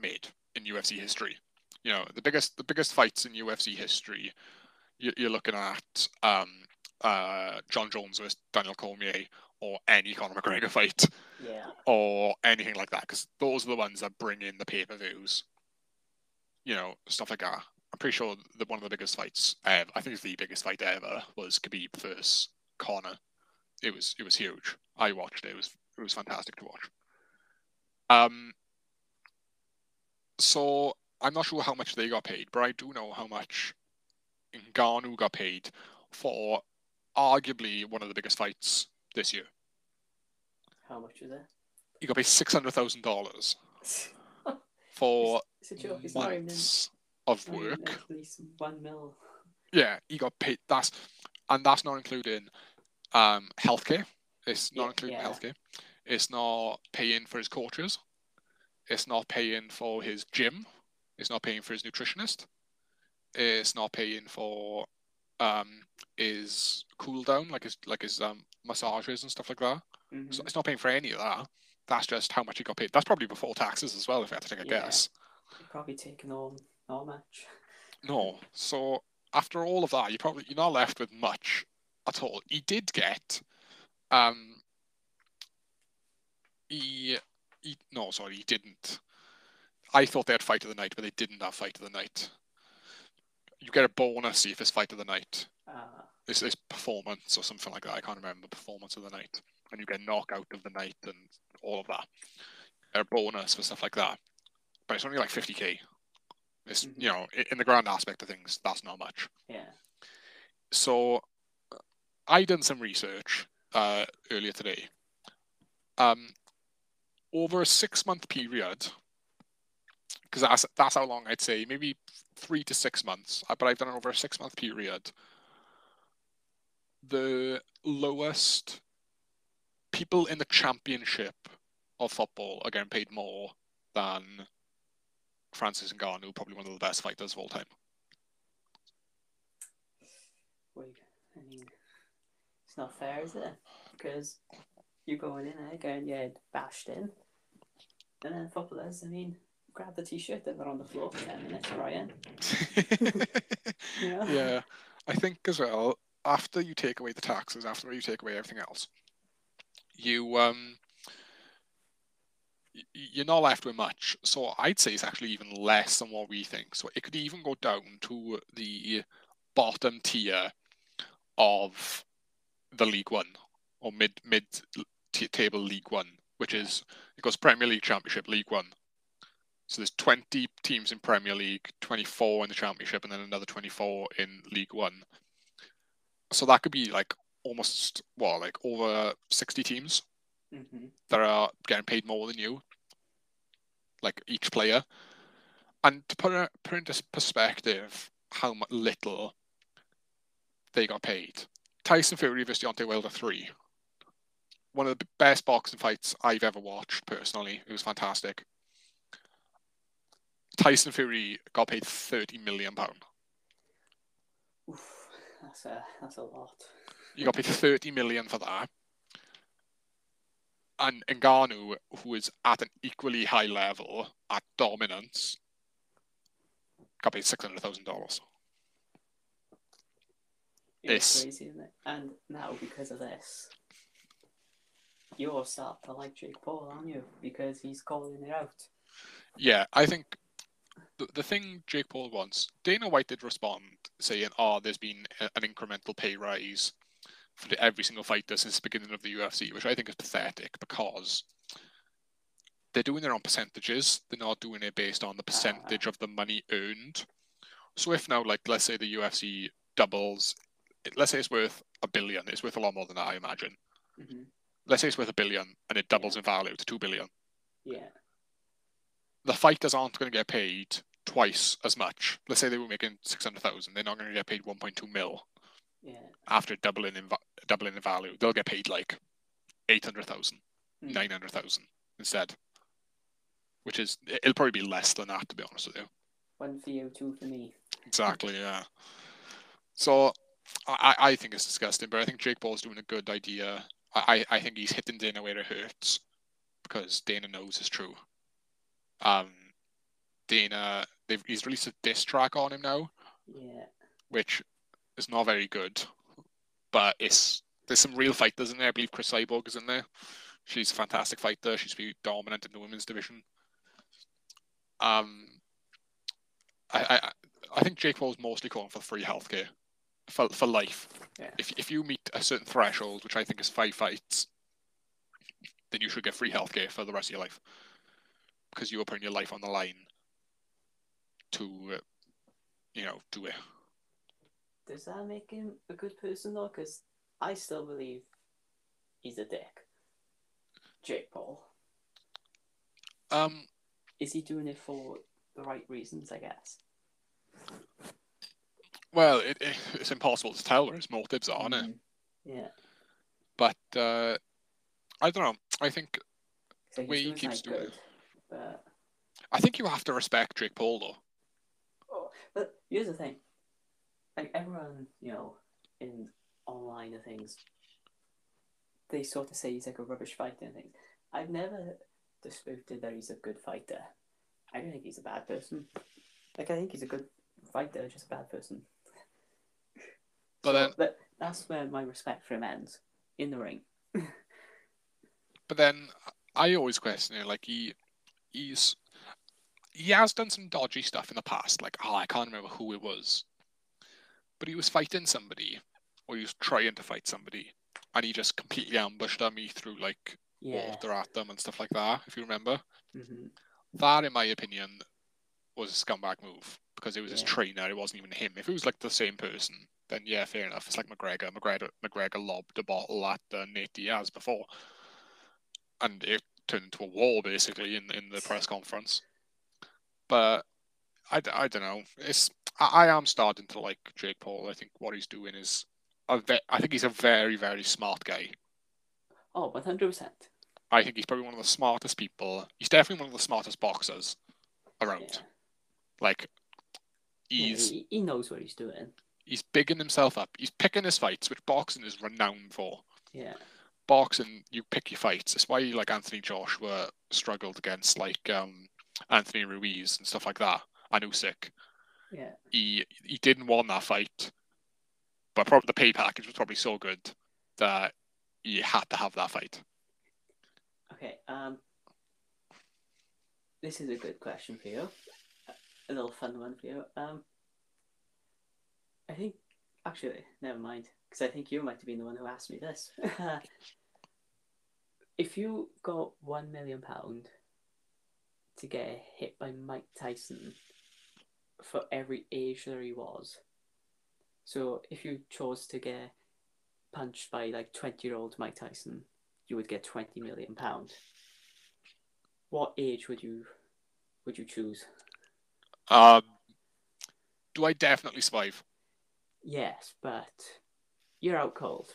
made in UFC history. You know, the biggest the biggest fights in UFC history. you- You're looking at um, uh, Jon Jones versus Daniel Cormier, or any Conor McGregor fight Yeah. or anything like that, because those are the ones that bring in the pay per views. You know, stuff like that. I'm pretty sure that one of the biggest fights ever, I think it's the biggest fight ever, was Khabib versus Conor. It was it was huge. I watched it. It was it was fantastic to watch. Um. So I'm not sure how much they got paid, but I do know how much Ngannou got paid for arguably one of the biggest fights this year. How much is it? He got paid six hundred thousand dollars for It's a joke. It's not even. months of work. At least one mil. Yeah, he got paid. That's and that's not including um healthcare. It's not Yeah, including yeah. healthcare. It's not paying for his coaches. It's not paying for his gym. It's not paying for his nutritionist. It's not paying for um his cool down, like his like his um massages and stuff like that. Mhm. It's, it's not paying for any of that. That's just how much he got paid. That's probably before taxes as well, if I had to take a Yeah. guess. Probably taking on not much. No. So after all of that, you probably you're not left with much at all. He did get um he he no, sorry, he didn't. I thought they had fight of the night, but they didn't have fight of the night. You get a bonus if it's fight of the night. Uh, It's, it's performance or something like that. I can't remember performance of the night. And you get knockout of the night and all of that. A bonus for stuff like that. But it's only like 50k. It's, Mhm. you know, in the grand aspect of things, that's not much. yeah. So I done some research uh, earlier today. Um, over a six month period, because that's that's how long I'd say, maybe three to six months. uh, But I've done it over a six month period. The lowest people in the championship of football are getting paid more than Francis Ngannou, probably one of the best fighters of all time. Wait, I mean, it's not fair, is it? Because you're going in there, going, your head bashed in. And then footballers, I mean, grab the t-shirt and they're on the floor for ten minutes, Ryan. Eh? Yeah. yeah, I think as well. After you take away the taxes, after you take away everything else, you um, you're not left with much. So I'd say it's actually even less than what we think. So it could even go down to the bottom tier of the League One or mid mid table League One, which is it goes Premier League, Championship, League One. So there's 20 teams in Premier League, 24 in the Championship, and then another 24 in League One. So that could be like almost well, like over 60 teams hmm that are getting paid more than you, like each player. And to put it, put into perspective how much little they got paid. Tyson Fury versus Deontay Wilder three. One of the best boxing fights I've ever watched personally. It was fantastic. Tyson Fury got paid thirty million pound. That's a that's a lot. You got paid thirty million for that. And Ngannou, who is at an equally high level at dominance, got paid six hundred thousand dollars. It's crazy, isn't it? And now because of this, you're starting to like Jake Paul, aren't you? Because he's calling it out. Yeah, I think the, the thing Jake Paul wants, Dana White did respond saying, "Oh, there's been a, an incremental pay rise for the, every single fighter since the beginning of the UFC," which I think is pathetic because they're doing their own percentages. They're not doing it based on the percentage of the money earned. So if now, like, let's say the UFC doubles, let's say it's worth a billion, it's worth a lot more than that, I imagine. hmm Let's say it's worth a billion and it doubles in value to two billion. Yeah. the fighters aren't going to get paid twice as much. Let's say they were making six hundred thousand, they're not going to get paid one point two mil Yeah. after doubling in doubling in value. They'll get paid like 800,000, Mm. 900,000 instead, which is it'll probably be less than that to be honest with you. One for you, two for me. Exactly, yeah. So I, I think it's disgusting, but I think Jake Paul's doing a good idea. I, I I think he's hitting Dana where it hurts because Dana knows it's true. Um, Dana, they've he's released a diss track on him now, Yeah. which is not very good, but it's there's some real fighters in there. I believe Cris Cyborg is in there. She's a fantastic fighter. She's been dominant in the women's division. Um, I I, I think Jake Paul's mostly calling for free healthcare for for life. Yeah. If if you meet a certain threshold, which I think is five fights, then you should get free healthcare for the rest of your life because you are putting your life on the line to, uh, you know, do it. Does that make him a good person though? Because I still believe he's a dick. Jake Paul. Um, Is he doing it for the right reasons? I guess. well, it, it, it's impossible to tell where his motives are, isn't it? Mm. Yeah. But uh, I don't know. I think So Way he's he keeps doing good. But I think you have to respect Jake Paul though. But here's the thing. Like everyone, you know, in online and things, they sort of say he's like a rubbish fighter and things. I've never disputed that he's a good fighter. I don't think he's a bad person. Like I think he's a good fighter, just a bad person. But then, that, that's where my respect for him ends in the ring. but then I always question it. Like he, he's he has done some dodgy stuff in the past. Like oh, I can't remember who it was, but he was fighting somebody, or he was trying to fight somebody, and he just completely ambushed me through like Yeah. water at them and stuff like that. If you remember, hmm that in my opinion was a scumbag move because it was his trainer. It wasn't even him. If it was like the same person, then yeah, fair enough. It's like McGregor. McGregor McGregor lobbed a bottle at uh, Nate Diaz before, and it turned into a war basically in in the press conference. But I, I don't know. It's I, I am starting to like Jake Paul. I think what he's doing is a ve- I think he's a very very smart guy. Oh, Oh, one hundred percent. I think he's probably one of the smartest people. He's definitely one of the smartest boxers around. Yeah. Like he's he, he knows what he's doing. he's bigging himself up. He's picking his fights, which boxing is renowned for. Yeah. Boxing, you pick your fights. It's why like Anthony Joshua struggled against like um Anthony Ruiz and stuff like that, and Usyk. Yeah. He he didn't want that fight, but probably the pay package was probably so good that he had to have that fight. Okay. Um. This is a good question for you. A little fun one for you. Um. I think actually, never mind, because I think you might have been the one who asked me this. if you got one million pound to get hit by Mike Tyson for every age that he was, so if you chose to get punched by like twenty year old Mike Tyson, you would get twenty million pound. What age would you would you choose? Um, do I definitely survive? Yes, but you're out cold.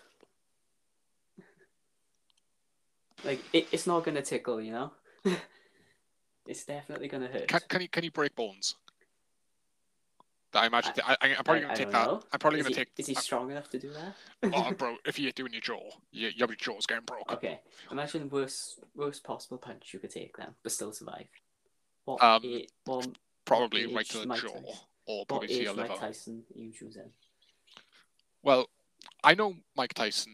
Like it, it's not gonna tickle, you know. it's definitely gonna hurt. Can, can you can you break bones? I imagine. I, I, am probably gonna take that. know. I'm probably gonna take. Is he strong enough to do that? Oh, bro, if you're doing your jaw, your, your jaw's getting broke. okay. Imagine worst worst possible punch you could take then, but still survive. What Um, what, Probably right to the Mike jaw, Tyson? or what probably to age your Mike liver. Tyson you choose choosing? Well, I know Mike Tyson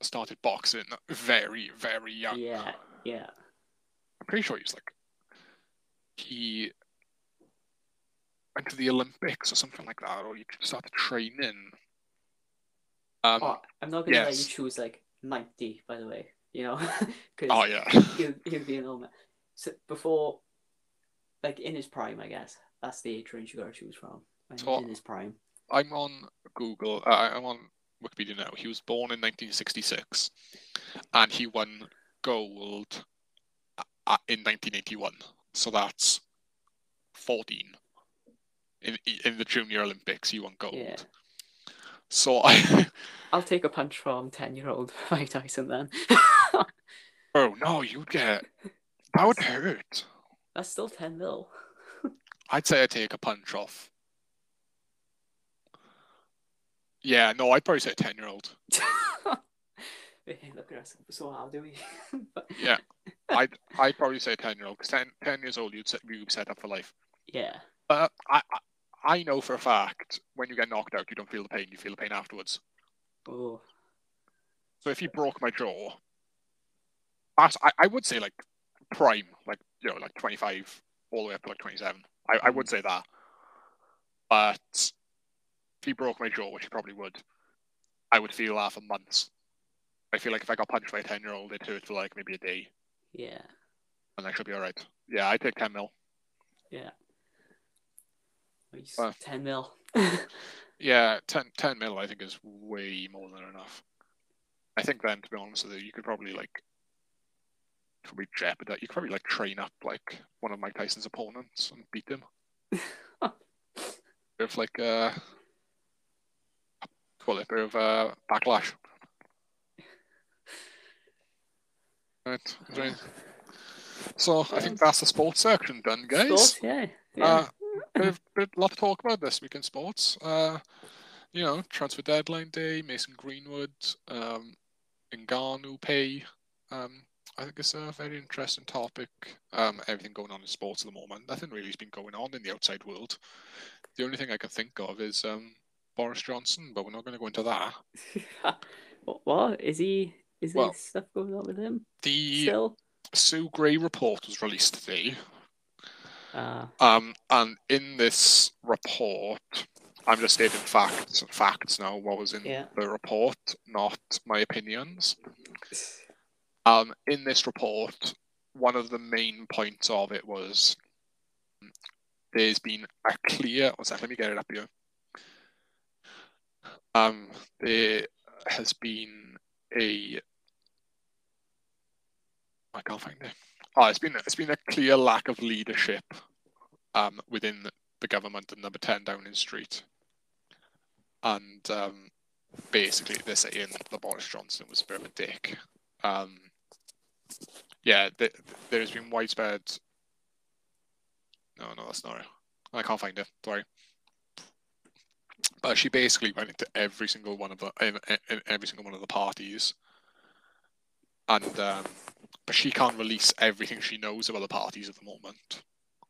started boxing very, very young. Yeah, yeah. I'm pretty sure he's like he went to the Olympics or something like that, or he started training. Um, oh, I'm not gonna let you choose like ninety, by the way. You know, because oh yeah, he'll he'll be an old man. So before, like in his prime, I guess that's the age range you gotta choose from. So- in his prime. I'm on Google. Uh, I'm on Wikipedia now. He was born in 1966, and he won gold uh, in 1981. So that's 14. In in the Junior Olympics, You won gold. Yeah. So I, I'll take a punch from ten year old Mike Tyson then. oh no, you'd get that would hurt. that's still ten mil. I'd say I take a punch off. Yeah, no, I'd probably say ten year old. Look at us, so how do we? But- Yeah. I'd I'd probably say ten year old because 10, 10 years old you'd set you set up for life. yeah, But I, I I know for a fact when you get knocked out you don't feel the pain, you feel the pain afterwards. oh, So if you broke my jaw, I, I would say like prime, like you know, like twenty five all the way up to like twenty seven. I, I would mm. say that. But if he broke my jaw, which he probably would, I would feel that for months. I feel like if I got punched by a ten year old, it'd hurt for like maybe a day, yeah, and I should be alright. Yeah, I take ten mil. yeah. Well. ten mil. Yeah, 10, 10 mil I think is way more than enough. I think then, to be honest with you, you could probably like probably jeopardize. You could probably like train up like one of Mike Tyson's opponents and beat him with like uh, call it bit of uh, backlash. Right. right. So I think that's the sports section done, guys. Sports, yeah, yeah. Uh, bit bit, lot to talk about this week in sports. Uh, you know, transfer deadline day, Mason Greenwood, um, Ngannou pay. Um, I think it's a very interesting topic. Um, everything going on in sports at the moment. Nothing really has been going on in the outside world. The only thing I can think of is um, Boris Johnson, but we're not going to go into that. what is he? Is there Well, stuff going on with him The still? Sue Gray report was released today. Uh, Um, and in this report, I'm just stating facts. Facts now. What was in Yeah. the report, not my opinions. Um, in this report, one of the main points of it was there's been a clear. What's that? Let me get it up here. Um, there has been a. I can't find it. Oh, it's been it's been a clear lack of leadership um, within the government and Number Ten Downing Street, and um, basically they're saying that Boris Johnson was a bit of a dick. Um, yeah, th- there has been widespread. No, no, that's not. I can't find it. Sorry. But she basically went into every single one of the every single one of the parties, and um, but she can't release everything she knows about the parties at the moment.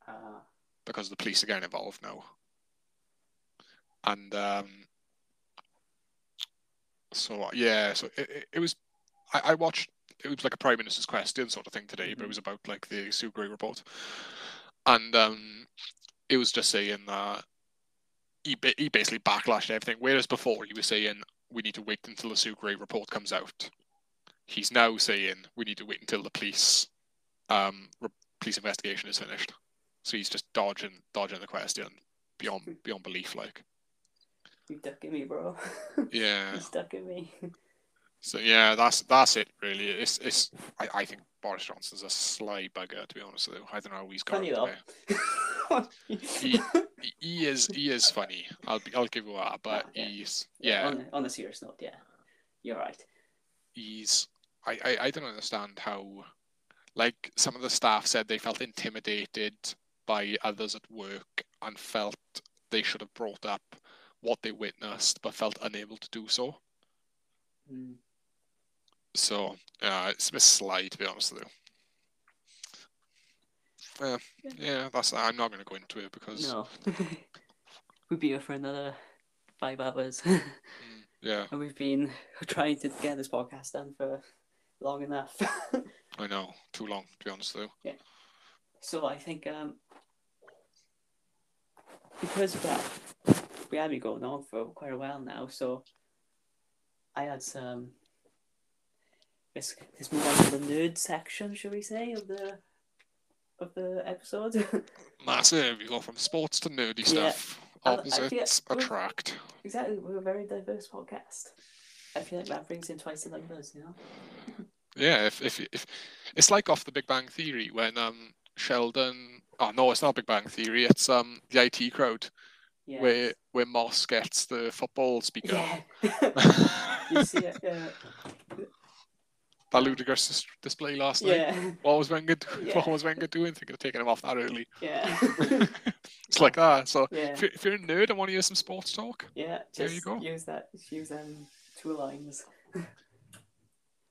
Uh, because the police are getting involved now. And um, so yeah, so it, it, it was. I, I watched. It was like a prime minister's question sort of thing today, but it was about like the Sue Gray report, and um, it was just saying that he he basically backlashed everything. Whereas before he was saying we need to wait until the Sue Gray report comes out. He's now saying we need to wait until the police um re- police investigation is finished. So he's just dodging dodging the question beyond beyond belief, like. you're ducking me, bro. Yeah. you stuck in me. So yeah, that's that's it really. It's it's I, I think Boris Johnson's a sly bugger to be honest you. I don't know how he's got though. it. He, he is he is funny. I'll be, I'll give you that, but he's yeah. yeah, On, on a serious note, yeah, you're right. he's I, I I don't understand how like some of the staff said they felt intimidated by others at work and felt they should have brought up what they witnessed but felt unable to do so. Mm. So yeah, it's a bit sly to be honest with you. Yeah, yeah, that's. I'm not going to go into it because No, we'd be here for another five hours, mm, yeah, and we've been trying to get this podcast done for long enough. I know too long to be honest with you. so I think um, because well, we have been going on for quite a while now, so I had some. Let's, let's move on to the nerd section, shall we say, of the of the episode. Massive. You go from sports to nerdy Yeah. stuff. I- I attract. exactly, we're a very diverse podcast. I feel like that brings in twice the numbers, you know. Yeah, if if if it's like off the Big Bang Theory when um Sheldon. Oh no, it's not Big Bang Theory. It's um the IT crowd Yeah. where where Moss gets the football speaker. Yeah. you see it? Yeah. that ludicrous dis- display last night. Yeah. What was Wenger? do- Yeah. What was Wenger doing? Thinking of taking him off that early. Yeah. it's like that. So yeah. if you're, if you're a nerd and want to hear some sports talk, Yeah. There you go. use that. Use them two lines.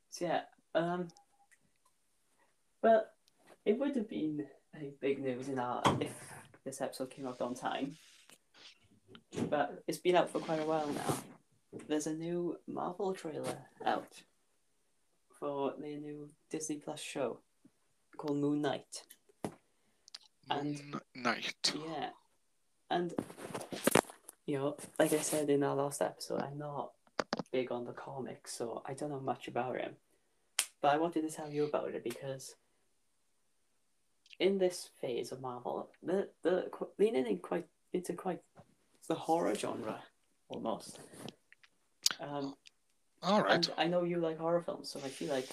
so yeah. Um. Well, it would have been a big news in our if this episode came out on time. But it's been out for quite a while now. There's a new Marvel trailer out for the new Disney Plus show called Moon Knight. And- Moon Knight. Yeah. And, you know, like I said in our last episode, I'm not big on the comics, so I don't know much about him. But I wanted to tell you about it because in this phase of Marvel, the the leaning in quite into quite the horror genre almost. Um, All right. and I know you like horror films, so I feel like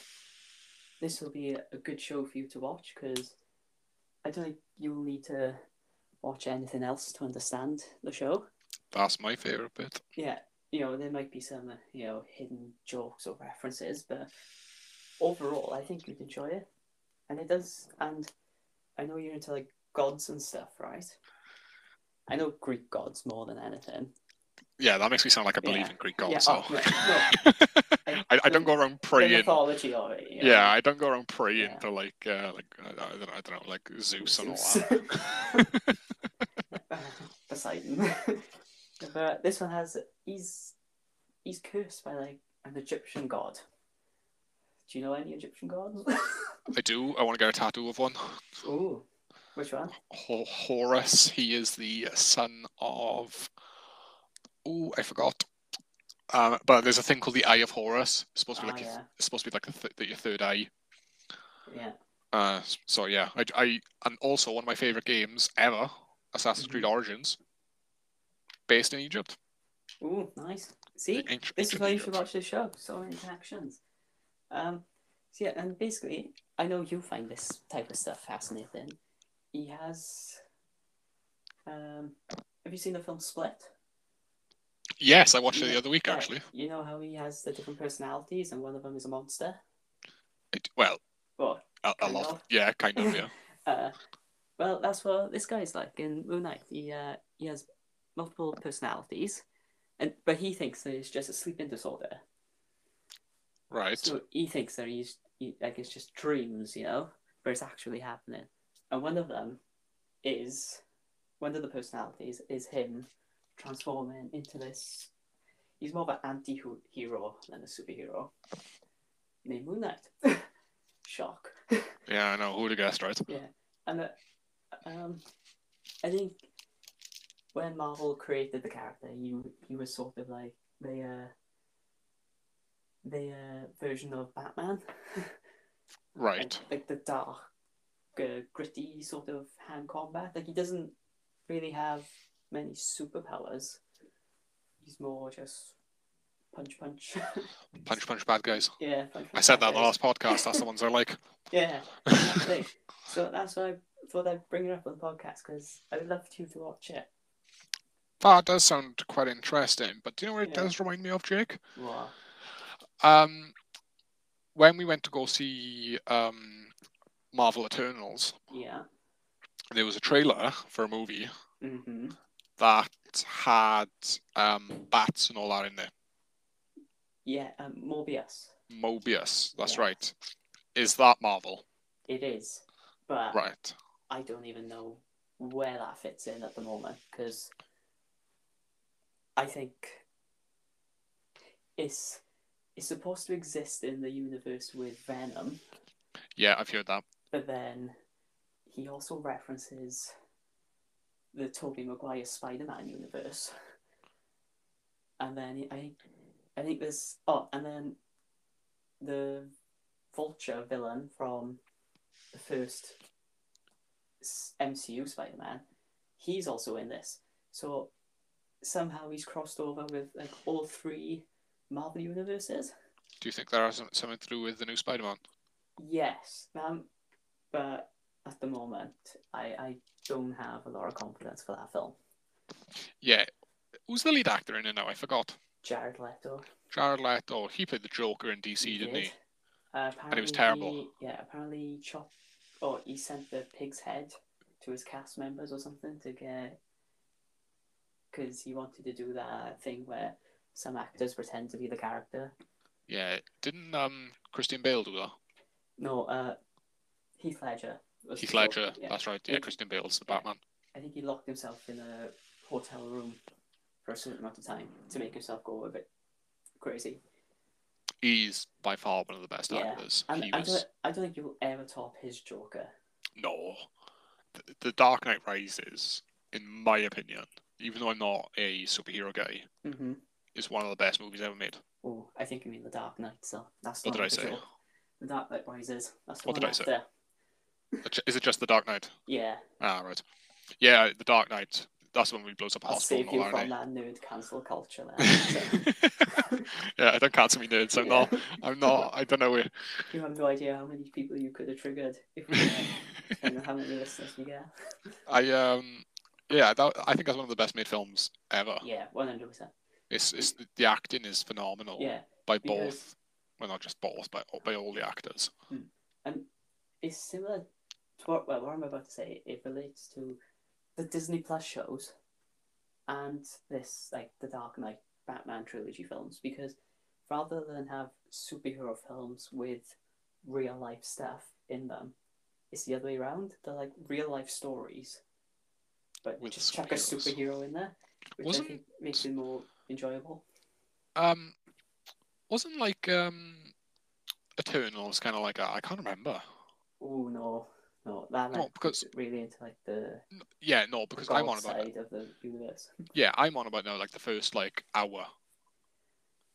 this will be a, a good show for you to watch because I don't think you'll need to watch anything else to understand the show. That's my favorite bit. Yeah, you know, there might be some, uh, you know, hidden jokes or references, but overall, I think you'd enjoy it. And it does, and I know you're into like gods and stuff, right? I know Greek gods more than anything. Yeah, that makes me sound like I believe Yeah. in Greek Yeah, gods. oh, so. no, I- I, I don't go around The praying. mythology of it. you know. Yeah, I don't go around praying Yeah. to like uh, like I, don't know, I don't know like Zeus and all Zeus. that. Poseidon. but this one has he's he's cursed by like an Egyptian god. Do you know any Egyptian gods? I do. I want to get a tattoo of one. Ooh, which one? Ho- Horus. He is the son of. Oh, I forgot. Um, but there's a thing called the Eye of Horus. It's supposed to be Ah, like your, yeah. it's supposed to be like th- your third eye. Yeah. Uh, so yeah, I, I and also one of my favorite games ever, Assassin's Mhm. Creed Origins, based in Egypt. Ooh, nice. See, this is why you should watch this show. So many connections. Um, so yeah, and basically, I know you find this type of stuff fascinating. He has. Um, have you seen the film Split? Yes, I watched it the other week yeah. actually. You know how he has the different personalities, and one of them is a monster. It, well, Well, a, a lot. of. Yeah, kind of. Yeah. uh, well, that's what this guy's like in Moon Knight. He uh, he has multiple personalities, and but he thinks that it's just a sleeping disorder. Right. So he thinks that he's he, like it's just dreams, you know, but it's actually happening. And one of them is one of the personalities is him transforming into this. He's more of an anti-hero than a superhero. Named Moon Knight. Shock. Yeah, I know. Who would have guessed, right? Yeah, and uh, um, I think when Marvel created the character, he he was sort of like the uh, the uh, version of Batman, Right. like, like the dark, uh, gritty sort of hand combat. Like he doesn't really have many superpowers. He's more just punch, punch. Punch, punch, bad guys. yeah, punch, I said that in the last podcast. That's the ones I like. Yeah, exactly. so that's why I thought I'd bring it up on the podcast because I would love you to watch it. That does sound quite interesting. But do you know what it Yeah. does remind me of, Jake? Wow. Um, when we went to go see um, Marvel Eternals, Yeah. there was a trailer for a movie Mm-hmm. that had um, bats and all that in there. Yeah, um, Morbius. Mobius, that's Yeah. right. Is that Marvel? It is, but Right. I don't even know where that fits in at the moment because I think it's it's supposed to exist in the universe with Venom, Yeah, I've heard that. but then he also references the Tobey Maguire Spider-Man universe, and then I I think there's oh, and then the Vulture villain from the first MCU Spider-Man, he's also in this. So somehow he's crossed over with like all three Marvel universes. Do you think that has some- something to do with the new Spider-Man? Yes, um, but at the moment, I I don't have a lot of confidence for that film. Yeah. Who's the lead actor in it now? I forgot. Jared Leto. Jared Leto. He played the Joker in DC, he didn't did. he? Uh, And it was terrible. he- yeah, apparently he chopped. Oh, he sent the pig's head to his cast members or something to get. Because he wanted to do that thing where some actors pretend to be the character. Yeah. Didn't um Christian Bale do that? No, uh, Heath Ledger. Heath Ledger. Yeah. That's right. Yeah, Yeah. Christian Bale's the Yeah. Batman. I think he locked himself in a hotel room for a certain amount of time to make himself go a bit crazy. He's by far one of the best Yeah. actors. And he I was don't, I don't think you'll ever top his Joker. no. The, the Dark Knight Rises, in my opinion, even though I'm not a superhero guy, Mm-hmm. Is one of the best movies ever made. Oh, I think you mean The Dark Knight, so that's What did I say? sure. The Dark Knight Rises. That's the What did I say? Is it just the Dark Knight? Yeah, Ah, right. Yeah, the Dark Knight. That's when we blows up a I'll hospital save you all from that. nerd cancel culture there. So, yeah, I don't cancel me nerds. I'm yeah. not. I'm not. I don't know. Where... You have no idea how many people you could have triggered if we uh, how many listeners we get. I um. Yeah, that, I think that's one of the best made films ever. Yeah, one hundred percent. It's, it's the acting is phenomenal Yeah, by both. Well, not just both, but by all the actors. Hmm. and it's similar to what well what I'm about to say. It relates to the Disney Plus shows and this like the Dark Knight Batman trilogy films because rather than have superhero films with real life stuff in them, it's the other way around. They're like real life stories, but With just chuck a superhero in there, which Wasn't- I think makes it more enjoyable. Um, wasn't like um, Eternals kind of like a, I can't remember. Oh no, no, that No, because- really into like the Yeah, no, because I'm on about side of the universe. yeah, I'm on about now like the first like hour.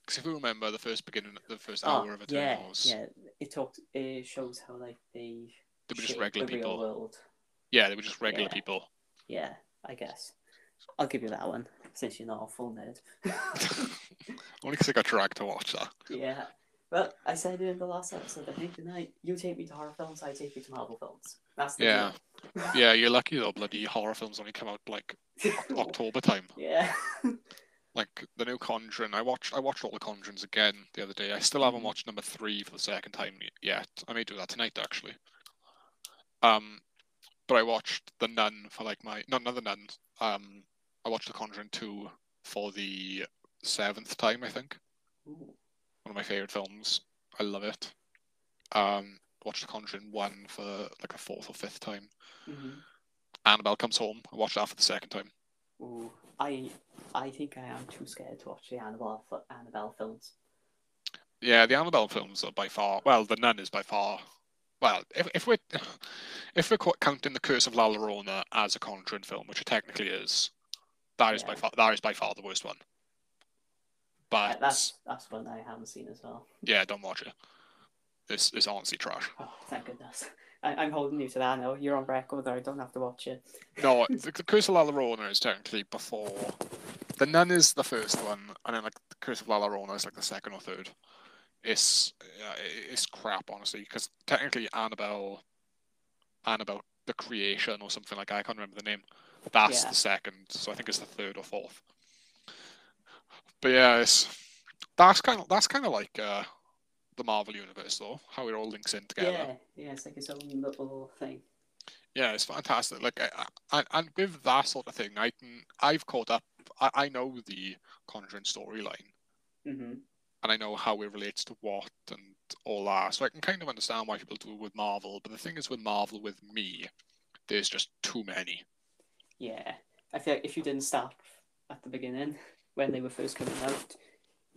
Because if you remember the first beginning, the first Oh, hour of yeah, Eternals, yeah. yeah, It talks. It shows how like they they were just regular the real people. world. Yeah, they were just regular Yeah. people. Yeah, I guess. I'll give you that one since you're not a full nerd. Only because I got dragged to watch that. yeah. Well, I said it in the last episode. I think tonight you take me to horror films, I take you to Marvel films. That's the Yeah. Yeah, you're lucky though. Bloody horror films only come out like. October time. yeah. Like the new Conjuring, I watched. I watched all the Conjurings again the other day. I still haven't Mhm. watched number three for the second time yet. I may do that tonight actually. Um, but I watched the Nun for like my not another Nun. Um, I watched the Conjuring two for the seventh time. I think Ooh. one of my favorite films. I love it. Um, watched the Conjuring one for like a fourth or fifth time. Mhm. Annabelle Comes Home. I watched that for the second time. Ooh, I I think I am too scared to watch the Annabelle Annabelle films. Yeah, the Annabelle films are by far well. The Nun is by far well. If if we're if we're counting the Curse of La Llorona as a Conjuring film, which it technically is, that is Yeah. by far that is by far the worst one. But that's that's one I haven't seen as well. yeah, don't watch it. This is honestly trash. Oh, thank goodness. I, I'm holding you to that now. You're on record. I don't have to watch it. No, the, the Curse of La Llorona is technically before. The Nun is the first one, and then like the Curse of La Llorona is like the second or third. It's uh, it's crap, honestly, because technically Annabelle, Annabelle the Creation or something like that, I can't remember the name. That's Yeah. the second, so I think it's the third or fourth. But yeah, it's that's kind of that's kind of like uh, the Marvel universe, though, how it all links in together. Yeah, yeah, it's like its own little thing. Yeah, it's fantastic. Like, I, I, and with that sort of thing, I can, I've caught up. I, I know the Conjuring storyline, hmm and I know how it relates to what and all that. So I can kind of understand why people do it with Marvel. But the thing is, with Marvel, with me, there's just too many. Yeah, I feel like if you didn't start at the beginning when they were first coming out,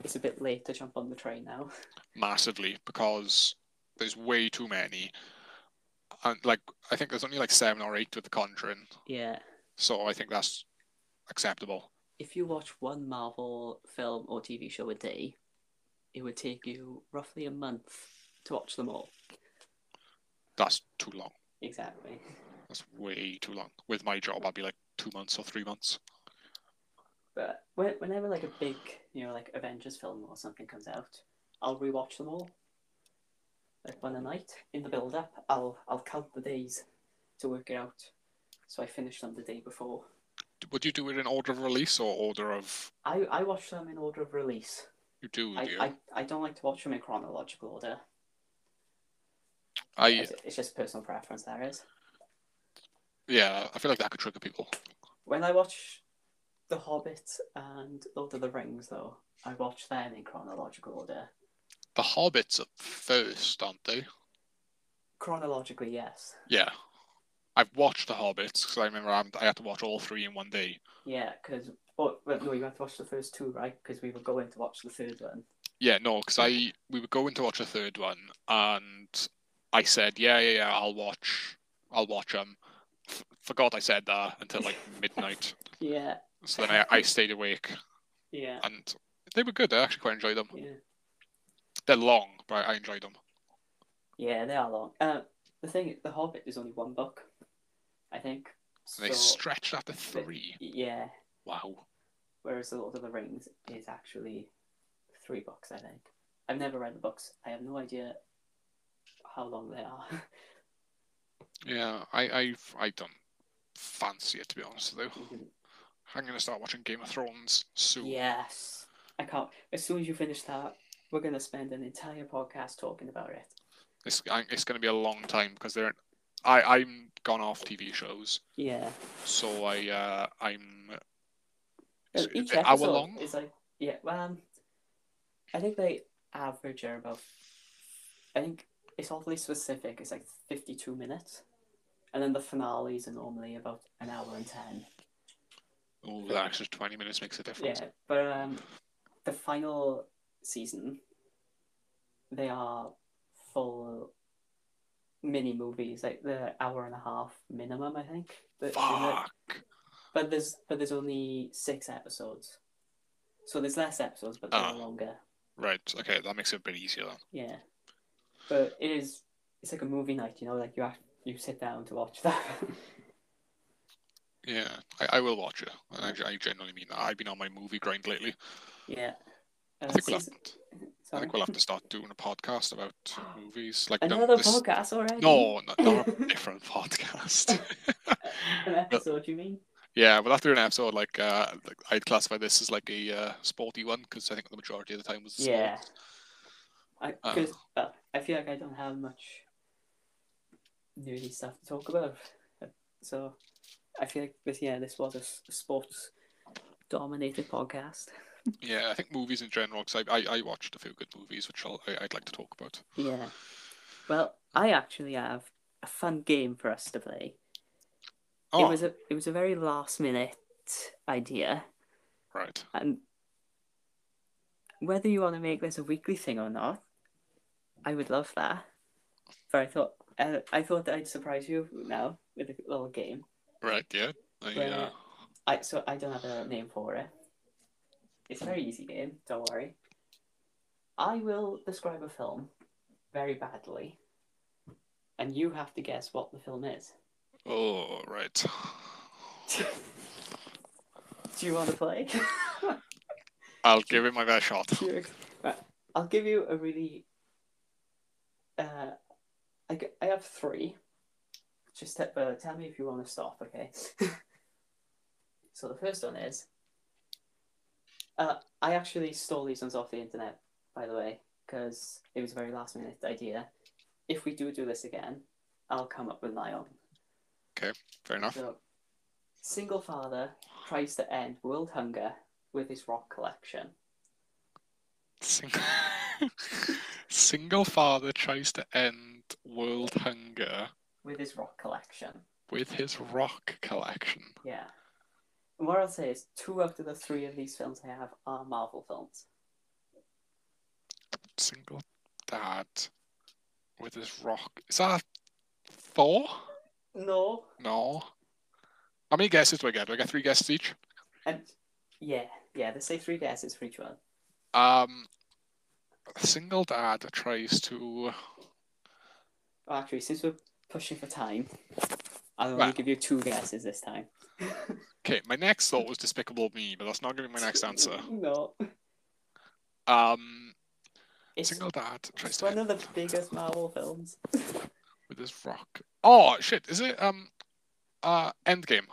it's a bit late to jump on the train now. massively because there's way too many. And like, I think there's only like seven or eight with the Conjuring, Yeah, so I think that's acceptable. if you watch one Marvel film or TV show a day, it would take you roughly a month to watch them all. That's too long. Exactly. That's way too long. With my job, I'd be like two months or three months. But whenever like a big, you know, like Avengers film or something comes out, I'll rewatch them all. Like one a night in the build up, I'll I'll count the days to work it out. So I finish them the day before. Would you do it in order of release or order of? I, I watch them in order of release. You do, I, you? I, I don't like to watch them in chronological order. I It's, it's just personal preference, there is. Yeah, I feel like that could trigger people. When I watch The Hobbit and Lord of the Rings, though, I watch them in chronological order. The Hobbits are first, aren't they? Chronologically, yes. Yeah, I've watched the Hobbits because I remember I I had to watch all three in one day. Yeah, because oh, well, no, you have to watch the first two, right? Because we were going to watch the third one. Yeah, no, because I we were going to watch a third one, and I said, yeah, yeah, yeah, I'll watch, I'll watch them. F- forgot I said that until like midnight. Yeah, So then I, I stayed awake, yeah, and they were good. I actually quite enjoyed them. yeah, They're long, but I enjoyed them. yeah. They are long. Uh, the thing, The Hobbit is only one book, I think. So they stretched out to three. yeah, Wow. whereas The Lord of the Rings is actually three books. I think. I've never read the books. I have no idea how long they are. Yeah, I I've I don't fancy it to be honest with you. Mhm. I'm gonna start watching Game of Thrones soon. yes, I can't. As soon as you finish that, we're gonna spend an entire podcast talking about it. It's I- it's gonna be a long time because they're I I'm gone off TV shows, Yeah. so I uh I'm Well, it's each an hour long. is like yeah. Well, um, I think they average are about. I think it's oddly specific. It's like fifty-two minutes, and then the finales are normally about an hour and ten. Oh, that extra twenty minutes makes a difference. Yeah, but um, the final season, they are full mini movies, like the hour and a half minimum, I think. But, Fuck. but there's but there's only six episodes, so there's less episodes, but they're Ah. longer. Right. Okay, that makes it a bit easier then. Yeah, but it is it's like a movie night, you know, like you have, you sit down to watch that. Yeah, I, I will watch it. And I, I genuinely mean that. I've been on my movie grind lately. yeah. I Uh, think we'll have, season- I think we'll have to start doing a podcast about movies. Like Another this- podcast already? No, not, not a different podcast. An episode, you mean? yeah, we'll have to do an episode like uh, like I'd classify this as like a uh, sporty one because I think the majority of the time was. Yeah. I Uh. because well, I feel like I don't have much nerdy stuff to talk about, so I feel like this yeah this was a sports dominated podcast. Yeah, I think movies in general because I, I I watched a few good movies which I'll, I, I'd like to talk about. Yeah. Well, I actually have a fun game for us to play. Oh, It was a it was a very last minute idea, right. and whether you want to make this a weekly thing or not, I would love that. But I thought uh, I thought that I'd surprise you now with a little game. Right, yeah. I, Where uh, I so I don't have a name for it. It's a very easy game. Don't worry. I will describe a film very badly, and you have to guess what the film is. oh, right. Do you want to play? I'll give it my best shot. Right. I'll give you a really. Uh, I, I have three. Just te- uh, tell me if you want to stop, okay? so the first one is. Uh, I actually stole these ones off the internet, by the way, because it was a very last minute idea. If we do do this again, I'll come up with my own. Okay, fair enough. So, single father tries to end world hunger with his rock collection. Sing- Single father tries to end world hunger With his rock collection. with his rock collection. Yeah. And what I'll say is two out of the three of these films I have are Marvel films. Single dad with his rock. Is that Thor? No. No. How many guesses do I get? Do I get three guesses each? And yeah, yeah, they say three guesses for each one. Um, single dad tries to. Oh, actually, since we're pushing for time, I'll only Well- give you two guesses this time. Okay, my next thought was Despicable Me, but that's not going to be my next answer. No. Um, It's, single dad tries it's to one of the biggest Marvel films. with his rock. Oh shit! Is it um, uh, Endgame?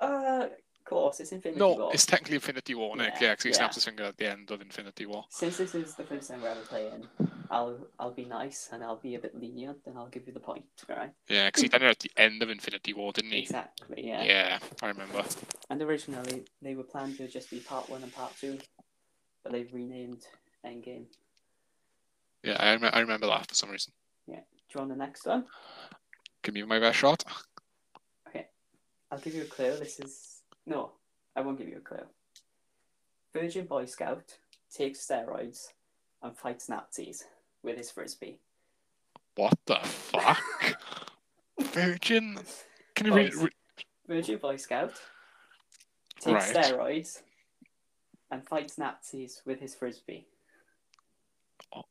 Uh, course, it's Infinity No, War. it's technically Infinity War, Nick. Yeah, Yeah, because he yeah. snaps his finger at the end of Infinity War. Since this is the first time we're ever playing, I'll I'll be nice and I'll be a bit lenient and I'll give you the point. right? Yeah, because he done it at the end of Infinity War, didn't he? Exactly. Yeah. Yeah, I remember. And originally they were planned to just be part one and part two, but they've renamed Endgame. Yeah, I, rem- I remember that for some reason. Yeah. Do you want the next one? Give me my best shot. Okay, I'll give you a clue. This is no, I won't give you a clue. Virgin Boy Scout takes steroids and fights Nazis with his frisbee. What the fuck? Virgin? Can you read? Re- Virgin Boy Scout takes Right. steroids and fights Nazis with his frisbee. Oh.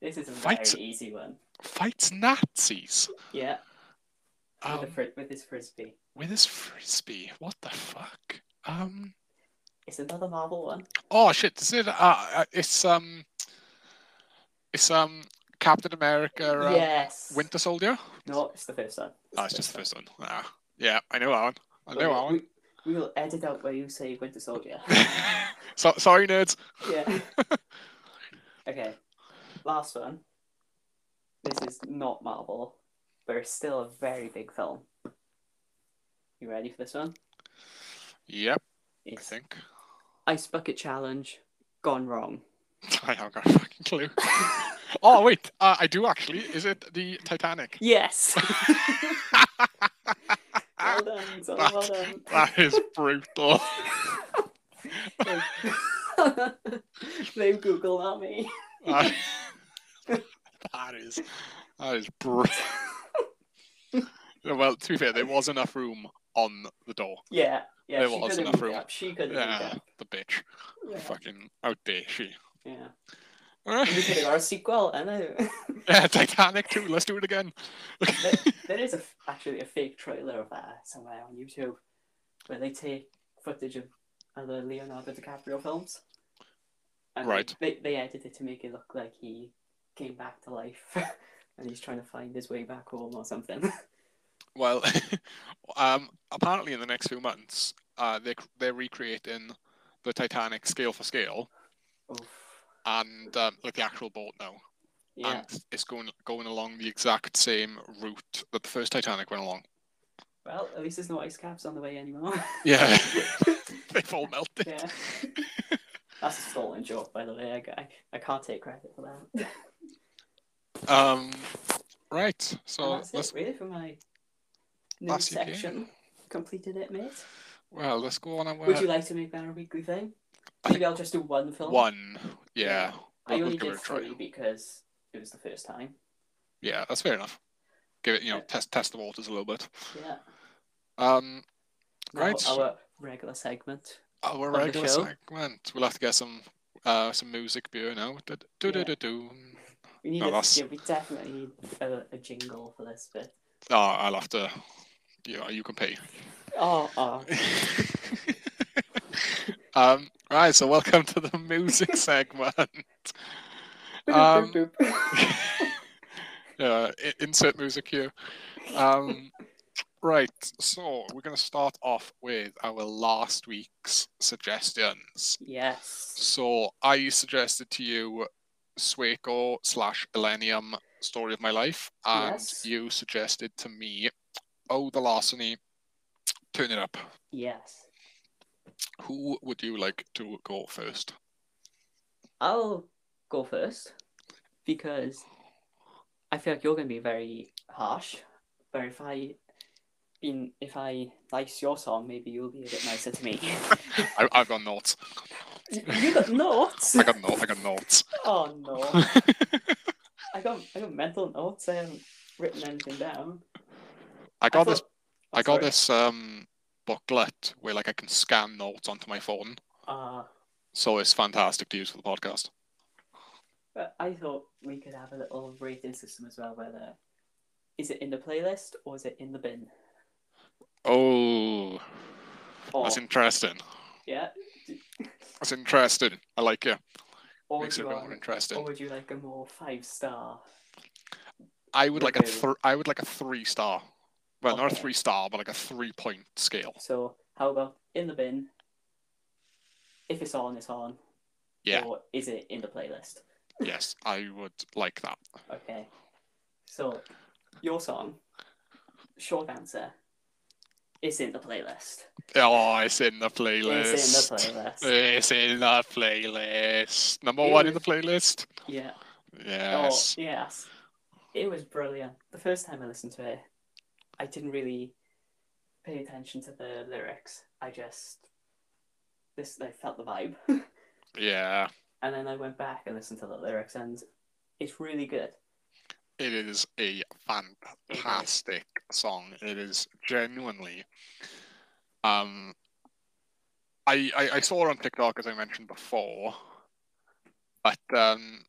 This is a Fights- very easy one. fights Nazis Yeah, um, the fri- with his frisbee. with his frisbee. What the fuck? Um. It's another Marvel one. Oh shit! Is it? Uh, uh, it's um. It's um. Captain America. Um, yes. Winter Soldier. No, it's the first one. Oh, it's just the first one. Ah, yeah, I know that one. I know that one. we, we will edit out where you say Winter Soldier. so, sorry, nerds. yeah. okay. Last one. This is not Marvel, but it's still a very big film. You ready for this one? Yep, I think. Ice Bucket Challenge gone wrong. I haven't got a fucking clue. oh wait, uh, I do actually. Is it the Titanic? Yes. well done, son, well done. That is brutal. Blame Google, not me. that that is that is brutal. well, to be fair, there was enough room on the door. Yeah, yeah. There was enough room. up. She couldn't Yeah, the bitch. Yeah. Fucking out there, she. yeah. Alright. We could have got a sequel, I know. Yeah, Titanic too. Let's do it again. there, there is a, actually a fake trailer of that somewhere on YouTube where they take footage of other Leonardo DiCaprio films. And Right. They, they edit it to make it look like he came back to life and he's trying to find his way back home or something. Well, um, apparently in the next few months, uh, they they're recreating the Titanic scale for scale, Oof. and um, like the actual boat now, Yeah. and it's going going along the exact same route that the first Titanic went along. Well, at least there's no ice caps on the way anymore. Yeah, they've all melted. yeah. That's a stolen joke, by the way. I, I, I can't take credit for that. Um, right. And So that's let's it, really, for my New section. Completed it, mate. Well, let's go on our Would you like to make that a weekly thing? Maybe I'll just do one film. one. Yeah. I we'll- we'll only it did three because it was the first time. Yeah, that's fair enough. Give it, you know, Yeah. test test the waters a little bit. Yeah. Um, Right. Our regular segment. our regular segment. We'll have to get some uh some music beer now. Do do do do do. We need No, a, that's- yeah, we definitely need a, a jingle for this bit. Oh, I'll have to. Yeah, you can pay. Oh, oh. um, right, so welcome to the music segment. Um, yeah, insert music here. Um, right, so we're going to start off with our last week's suggestions. yes. So I suggested to you Sueco slash Millennium Story of My Life, and Yes. you suggested to me Oh the Larceny Turn It Up. Yes. Who would you like to go first? I'll go first because I feel like you're going to be very harsh. But if I, been if I like your song, maybe you'll be a bit nicer to me. I, I've got notes. you got notes. I got notes. I got notes. Oh no! I got I got mental notes. I haven't written anything down. I got thought- this. Oh, I got sorry. this um booklet where like I can scan notes onto my phone, Uh, so it's fantastic to use for the podcast. but I thought we could have a little rating system as well. Whether is it in the playlist or is it in the bin? Oh, Or that's interesting. yeah, That's interesting. I like it. or Makes it a bit more interesting. or would you like a more five star? I would like a th- I would like a three star. Well, not a three star, but like a three point scale. So how about in the bin? If it's on, it's on. Yeah. Or is it in the playlist? yes, I would like that. Okay. So, your song, short answer, is in the playlist. Oh, it's in the playlist. It's in the playlist. It's in the playlist. Number It one in the playlist. Yeah. Oh, yes. Oh, yes. It was brilliant. The first time I listened to it, I didn't really pay attention to the lyrics. I just this I felt the vibe. Yeah. and then I went back and listened to the lyrics and it's really good. It is a fantastic song. It is genuinely. Um, I, I I saw it on TikTok as I mentioned before, but um,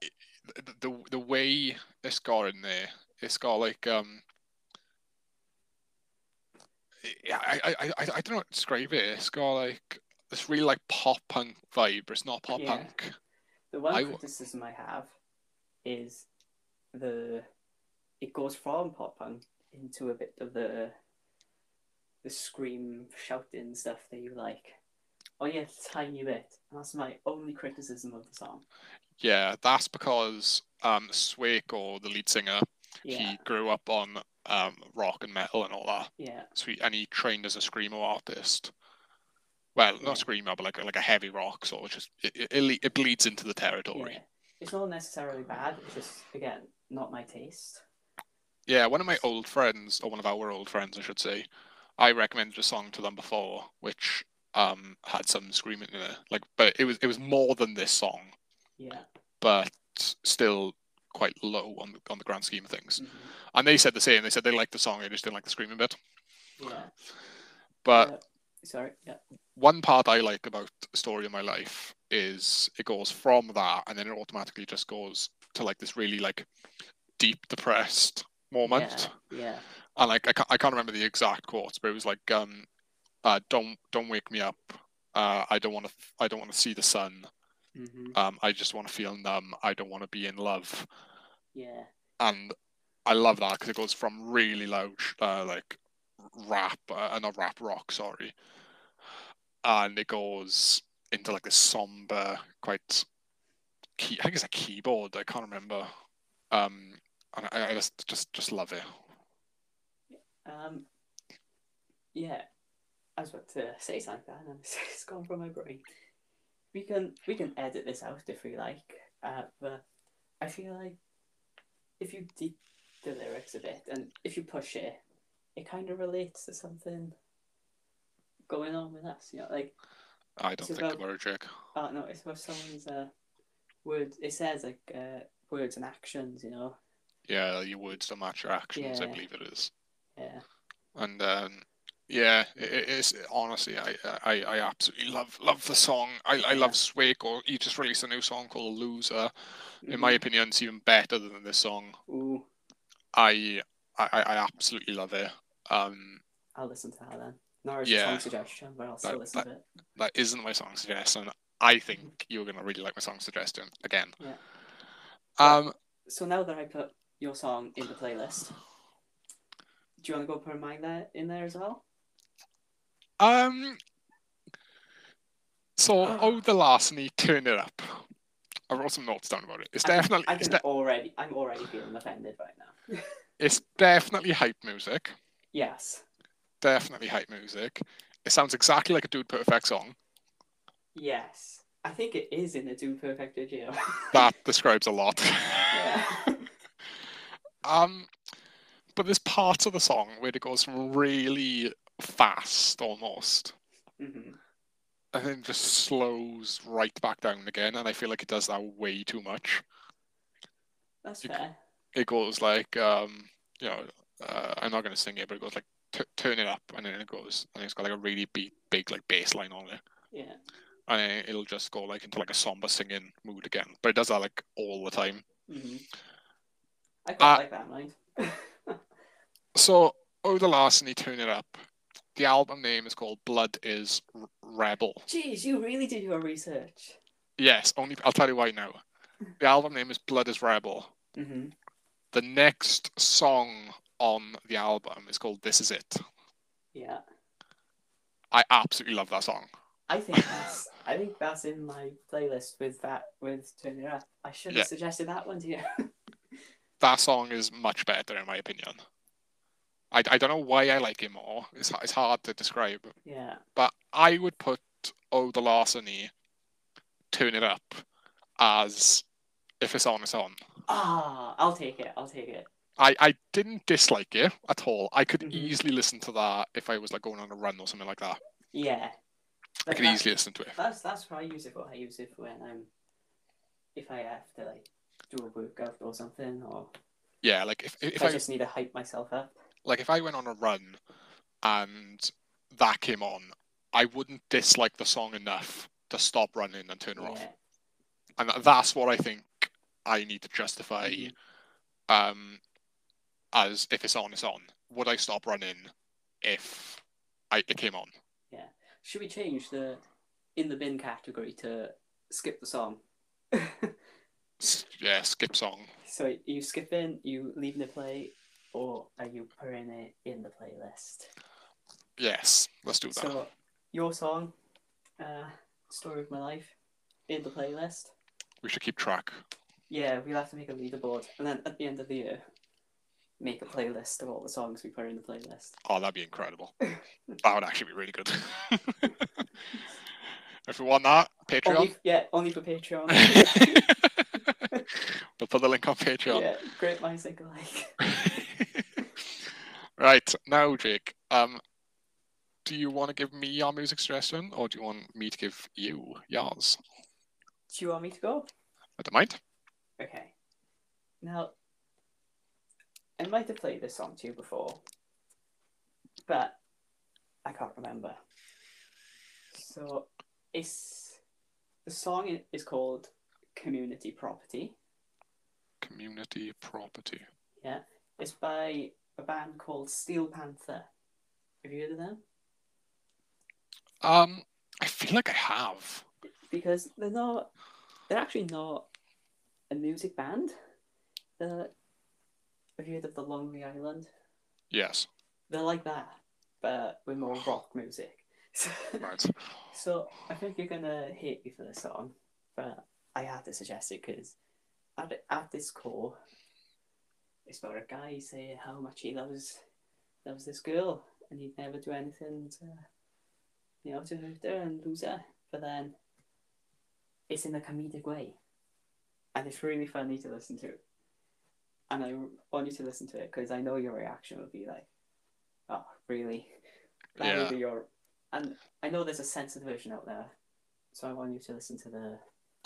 it, the the the way it's got in there, it's got like um. I, I, I, I don't know how to describe it. It's got like this really like pop punk vibe, but it's not pop Yeah. punk. The one I criticism I have is the it goes from pop punk into a bit of the the scream shouting stuff that you like. Oh yeah, tiny bit. And that's my only criticism of the song. Yeah, that's because um Sueco, the lead singer, Yeah, he grew up on um rock and metal and all that. yeah, So he, and he trained as a screamo artist. Well, Yeah. not screamo, but like a, like a heavy rock. So it's just it, it, it it bleeds into the territory. yeah. It's not necessarily bad. It's just again not my taste. Yeah. one of my old friends, or one of our old friends, I should say, I recommended a song to them before, which um had some screaming in it. Like, but it was it was more than this song, Yeah. but still quite low on the, on the grand scheme of things. mhm, And they said the same. They said they liked the song, they just didn't like the screaming bit. Yeah. But Uh, sorry. Yeah. one part I like about Story of My Life is it goes from that and then it automatically just goes to like this really like deep depressed moment. Yeah. Yeah. And like I can't, I can't remember the exact quotes, but it was like um uh don't don't wake me up. Uh I don't want to I don't want to see the sun. hmm Um I just want to feel numb. I don't want to be in love. Yeah. And I love that because it goes from really loud uh like rap uh, not rap rock sorry and it goes into like this somber quite key I think it's a keyboard I can't remember um and I, I just just just love it Um. Yeah. I was about to say something and it's gone from my brain. We can we can edit this out if we like, uh, but I feel like if you deep the lyrics a bit and if you push it, it kind of relates to something going on with us. You know, like I don't think about- were a joke. oh no, it's about someone's uh, words. It says like uh, words and actions. You know, Yeah, your words don't match your actions. I believe it is. yeah, And um, yeah, it, it is honestly, I, I I absolutely love love the song. I, I love Swake. Or he just released a new song called Loser. In my Mhm. opinion, it's even better than this song. Ooh, I I, I absolutely love it. Um, I'll listen to that then. Not as Yeah. a song suggestion, but I'll still That- listen to it. that isn't my song suggestion. I think you're gonna really like my song suggestion again. Yeah. Um, So now that I put your song in the playlist, do you want to go put mine there in there as well? um. So, oh, the larceny, turn it up. I wrote some notes down about it. It's definitely, I it's, de- already. I'm already feeling offended right now. it's definitely hype music. yes. Definitely hype music. It sounds exactly like a Dude Perfect song. Yes. I think it is in the Dude Perfect video. That describes a lot. yeah. Um, but there's parts of the song where it goes really fast, almost, hmm and then just slows right back down again. And I feel like it does that way too much. That's fair. It goes like, um, you know, uh, I'm not gonna sing it, but it goes like t- turn it up, and then it goes, and it's got like a really big, big like bass line on it, Yeah. And it'll just go like into like a somber singing mood again. But it does that like all the time. hmm I quite Uh, like that line. So, Oh the Larceny, Turn It Up. The album name is called Blood is Rebel. Jeez, you really did your research. Yes, only I'll tell you why now. The album name is Blood is Rebel. hmm The next song on the album is called This Is It. Yeah. I absolutely love that song. I think that's I think that's in my playlist with that with Turn It Up. I should have Yeah. suggested that one to you. That song is much better in my opinion. I, I don't know why I like it more. It's, it's hard to describe. yeah. But I would put Oh the Larceny, Turn It Up as if it's on, it's on. Ah, I'll take it. I'll take it. I, I didn't dislike it at all. I could Mhm. easily listen to that if I was like going on a run or something like that. Yeah. I But that- easily listen to it. That's that's what I use it for. I use it when I'm if I have to like do a workout or something, or Yeah, like if if if I I just need to hype myself up. like if I went on a run and that came on, I wouldn't dislike the song enough to stop running and turn it off. And that's what I think I need to justify Mhm. um as if it's on, it's on. Would I stop running if I it came on? Should we change the in the bin category to skip the song? Yeah, skip song. so are you skipping, you leaving it play, or are you putting it in the playlist? Yes, let's do that. So your song, uh, "Story of My Life," in the playlist. we should keep track. Yeah, we'll have to make a leaderboard, and then at the end of the year, make a playlist of all the songs we put in the playlist. Oh, that'd be incredible. that would actually be really good. if we want that, Patreon. Only, yeah, only for Patreon. we'll put the link on Patreon. yeah, great minds think alike. right now, Jake. Um, do you want to give me your music suggestion, or do you want me to give you yours? Do you want me to go? I don't mind. Okay. Now, I might have played this song to you before, but I can't remember. So, it's the song is called "Community Property." Community property. Yeah, it's by a band called Steel Panther. Have you heard of them? Um, I feel like I have. Because they're not. They're actually not a music band. They're, have you heard of the Lonely Island? Yes. They're like that, but with more rock music. Right. so I think you're gonna hate me for this song, but I had to suggest it because at at this core, it's about a guy saying how much he loves loves this girl, and he'd never do anything to, you know, to hurt her and lose her. But then, it's in a comedic way, and it's really funny to listen to. And I want you to listen to it because I know your reaction would be like, Oh, really? That Yeah. would be your. And I know there's a censored version out there, so I want you to listen to the,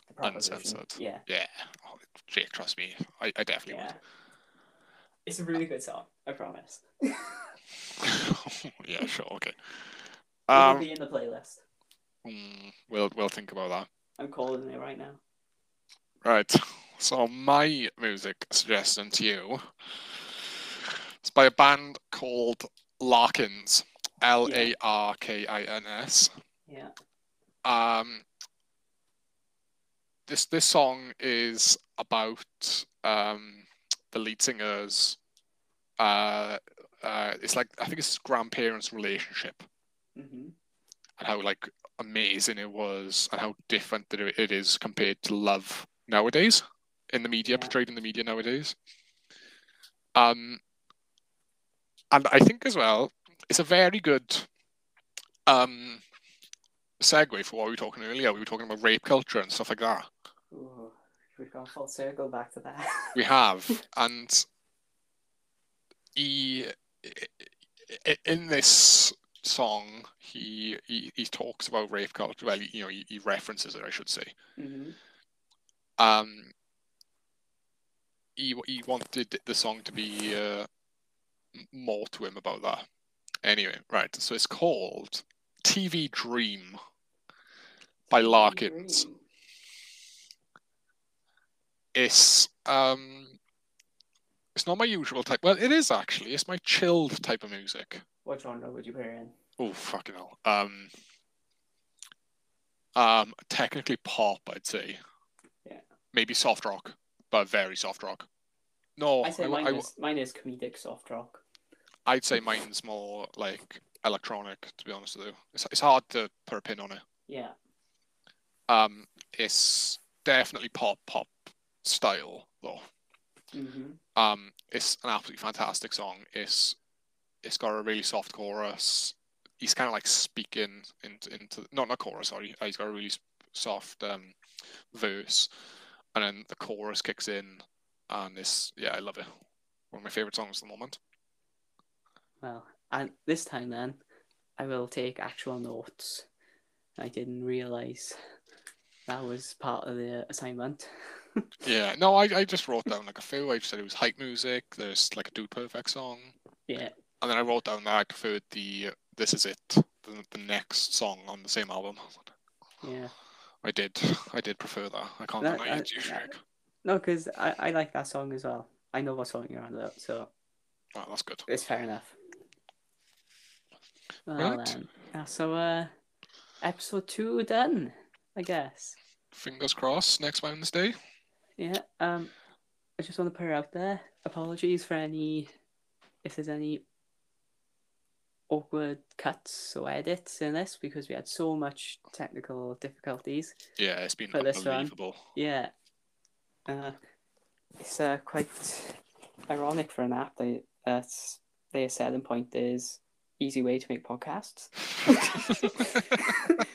the proper version. Yeah, Yeah. Oh, trust me. I, I definitely yeah. It's a really good song. I promise. yeah, sure, okay. It'll Um, be in the playlist. mm, we'll we'll think about that. I'm calling it right now. Right. So my music suggestion to you is by a band called Larkins. L A R K I N S. Yeah. Um this this song is about um the lead singer's uh uh it's like I think it's his grandparents' relationship hmm and how like amazing it was and how different it is compared to love nowadays in the media portrayed in the media nowadays. Um and i think as well it's a very good um segue for what we were talking earlier. We were talking about rape culture and stuff like that. Ooh, we've gone full circle back to that. we have. And he in this song he he, he talks about rape culture. Well you know he, he references it i should say. Hmm um he, he wanted the song to be uh, more to him about that. Anyway right so it's called tv dream by larkins. It's um it's not my usual type well it is actually it's my chilled type of music. What genre would you it in? oh fucking hell. Um um technically pop i'd say. Yeah. maybe soft rock but very soft rock no I say I- mine, I- is, mine is comedic soft rock. I'd say mine's more like electronic, to be honest with you. It's, it's hard to put a pin on it. Yeah. Um, it's definitely pop pop style though. hmm Um, it's an absolutely fantastic song. It's it's got a really soft chorus. He's kind of like speaking into into not not chorus. Sorry, Uh, he's got a really soft um verse, and then the chorus kicks in, and this yeah, I love it. One of my favorite songs at the moment. Well, and this time then, I will take actual notes. I didn't realize that was part of the assignment. Yeah, no, I, I just wrote down like a few. I just said it was hype music. There's like a Dude Perfect song, yeah. and then I wrote down that I preferred the This Is It, the, the next song on the same album. Yeah. I did, I did prefer that. I can't That- deny it, you Shrek. No, because I, I like that song as well. I know what song you're on about, so Oh, that's good. it's fair enough. Well Right. then, yeah, so uh, episode two done, I guess. Fingers crossed. Next Wednesday. Yeah. Um, I just want to put it out there. Apologies for any, if there's any awkward cuts or edits in this because we had so much technical difficulties. Yeah, it's been For this one. unbelievable. Yeah. Uh, it's uh, quite ironic for an app that that's their selling point is easy way to make podcasts.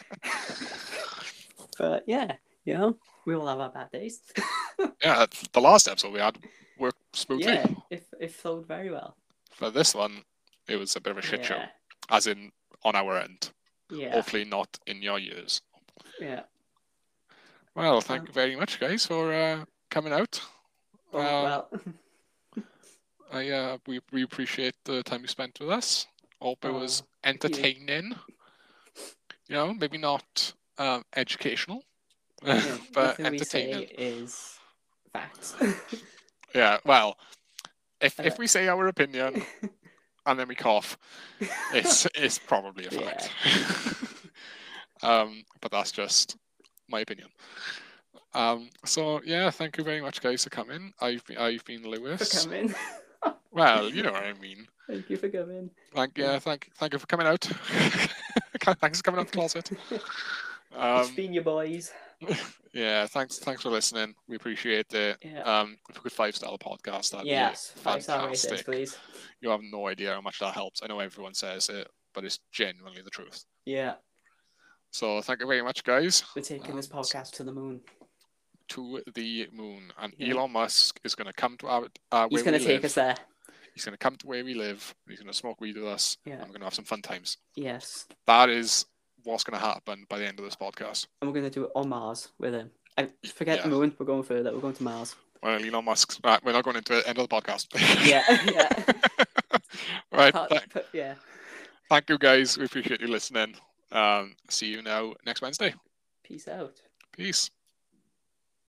But yeah, you know, we all have our bad days. yeah, the last episode we had worked smoothly. yeah, it, it flowed very well. For this one, it was a bit of a shit show, as in on our end. Yeah. Hopefully not in your ears. Yeah. Well, thank Um, you very much, guys, for uh, coming out. Oh, Um, well, I uh, we we appreciate the time you spent with us. Hope it was Oh, entertaining. You know, maybe not um, educational, yeah, but nothing we say entertaining. is facts. Yeah. Well, if if Uh, we say our opinion and then we cough, it's it's probably a Yeah. fact. um, but that's just my opinion. Um, so yeah, thank you very much, guys, for coming. I've been I've been Lewis. for coming. Well, you know what I mean. Thank you for coming. Thank Yeah. yeah, thank thank you for coming out. thanks for coming out the closet. It's been your boys. Yeah, thanks thanks for listening. We appreciate it. Yeah. Um, if we could five star the podcast, that'd yes, five star ratings, please. You have no idea how much that helps. I know everyone says it, but it's genuinely the truth. Yeah, So thank you very much, guys. we're taking this podcast to the moon. To the moon, and Yeah. Elon Musk is going to come to our. Uh, He's going to take live. us there. He's going to come to where we live. He's going to smoke weed with us. Yeah. And we're going to have some fun times. Yes. That is what's going to happen by the end of this podcast. And we're going to do it on Mars with him. I forget the moon. We're going further. We're going to Mars. Well, Elon Musk's. Right, we're not going into the end of the podcast. Yeah, yeah. right. Th- put- yeah. thank you, guys. We appreciate you listening. Um, see you now next Wednesday. Peace out. Peace.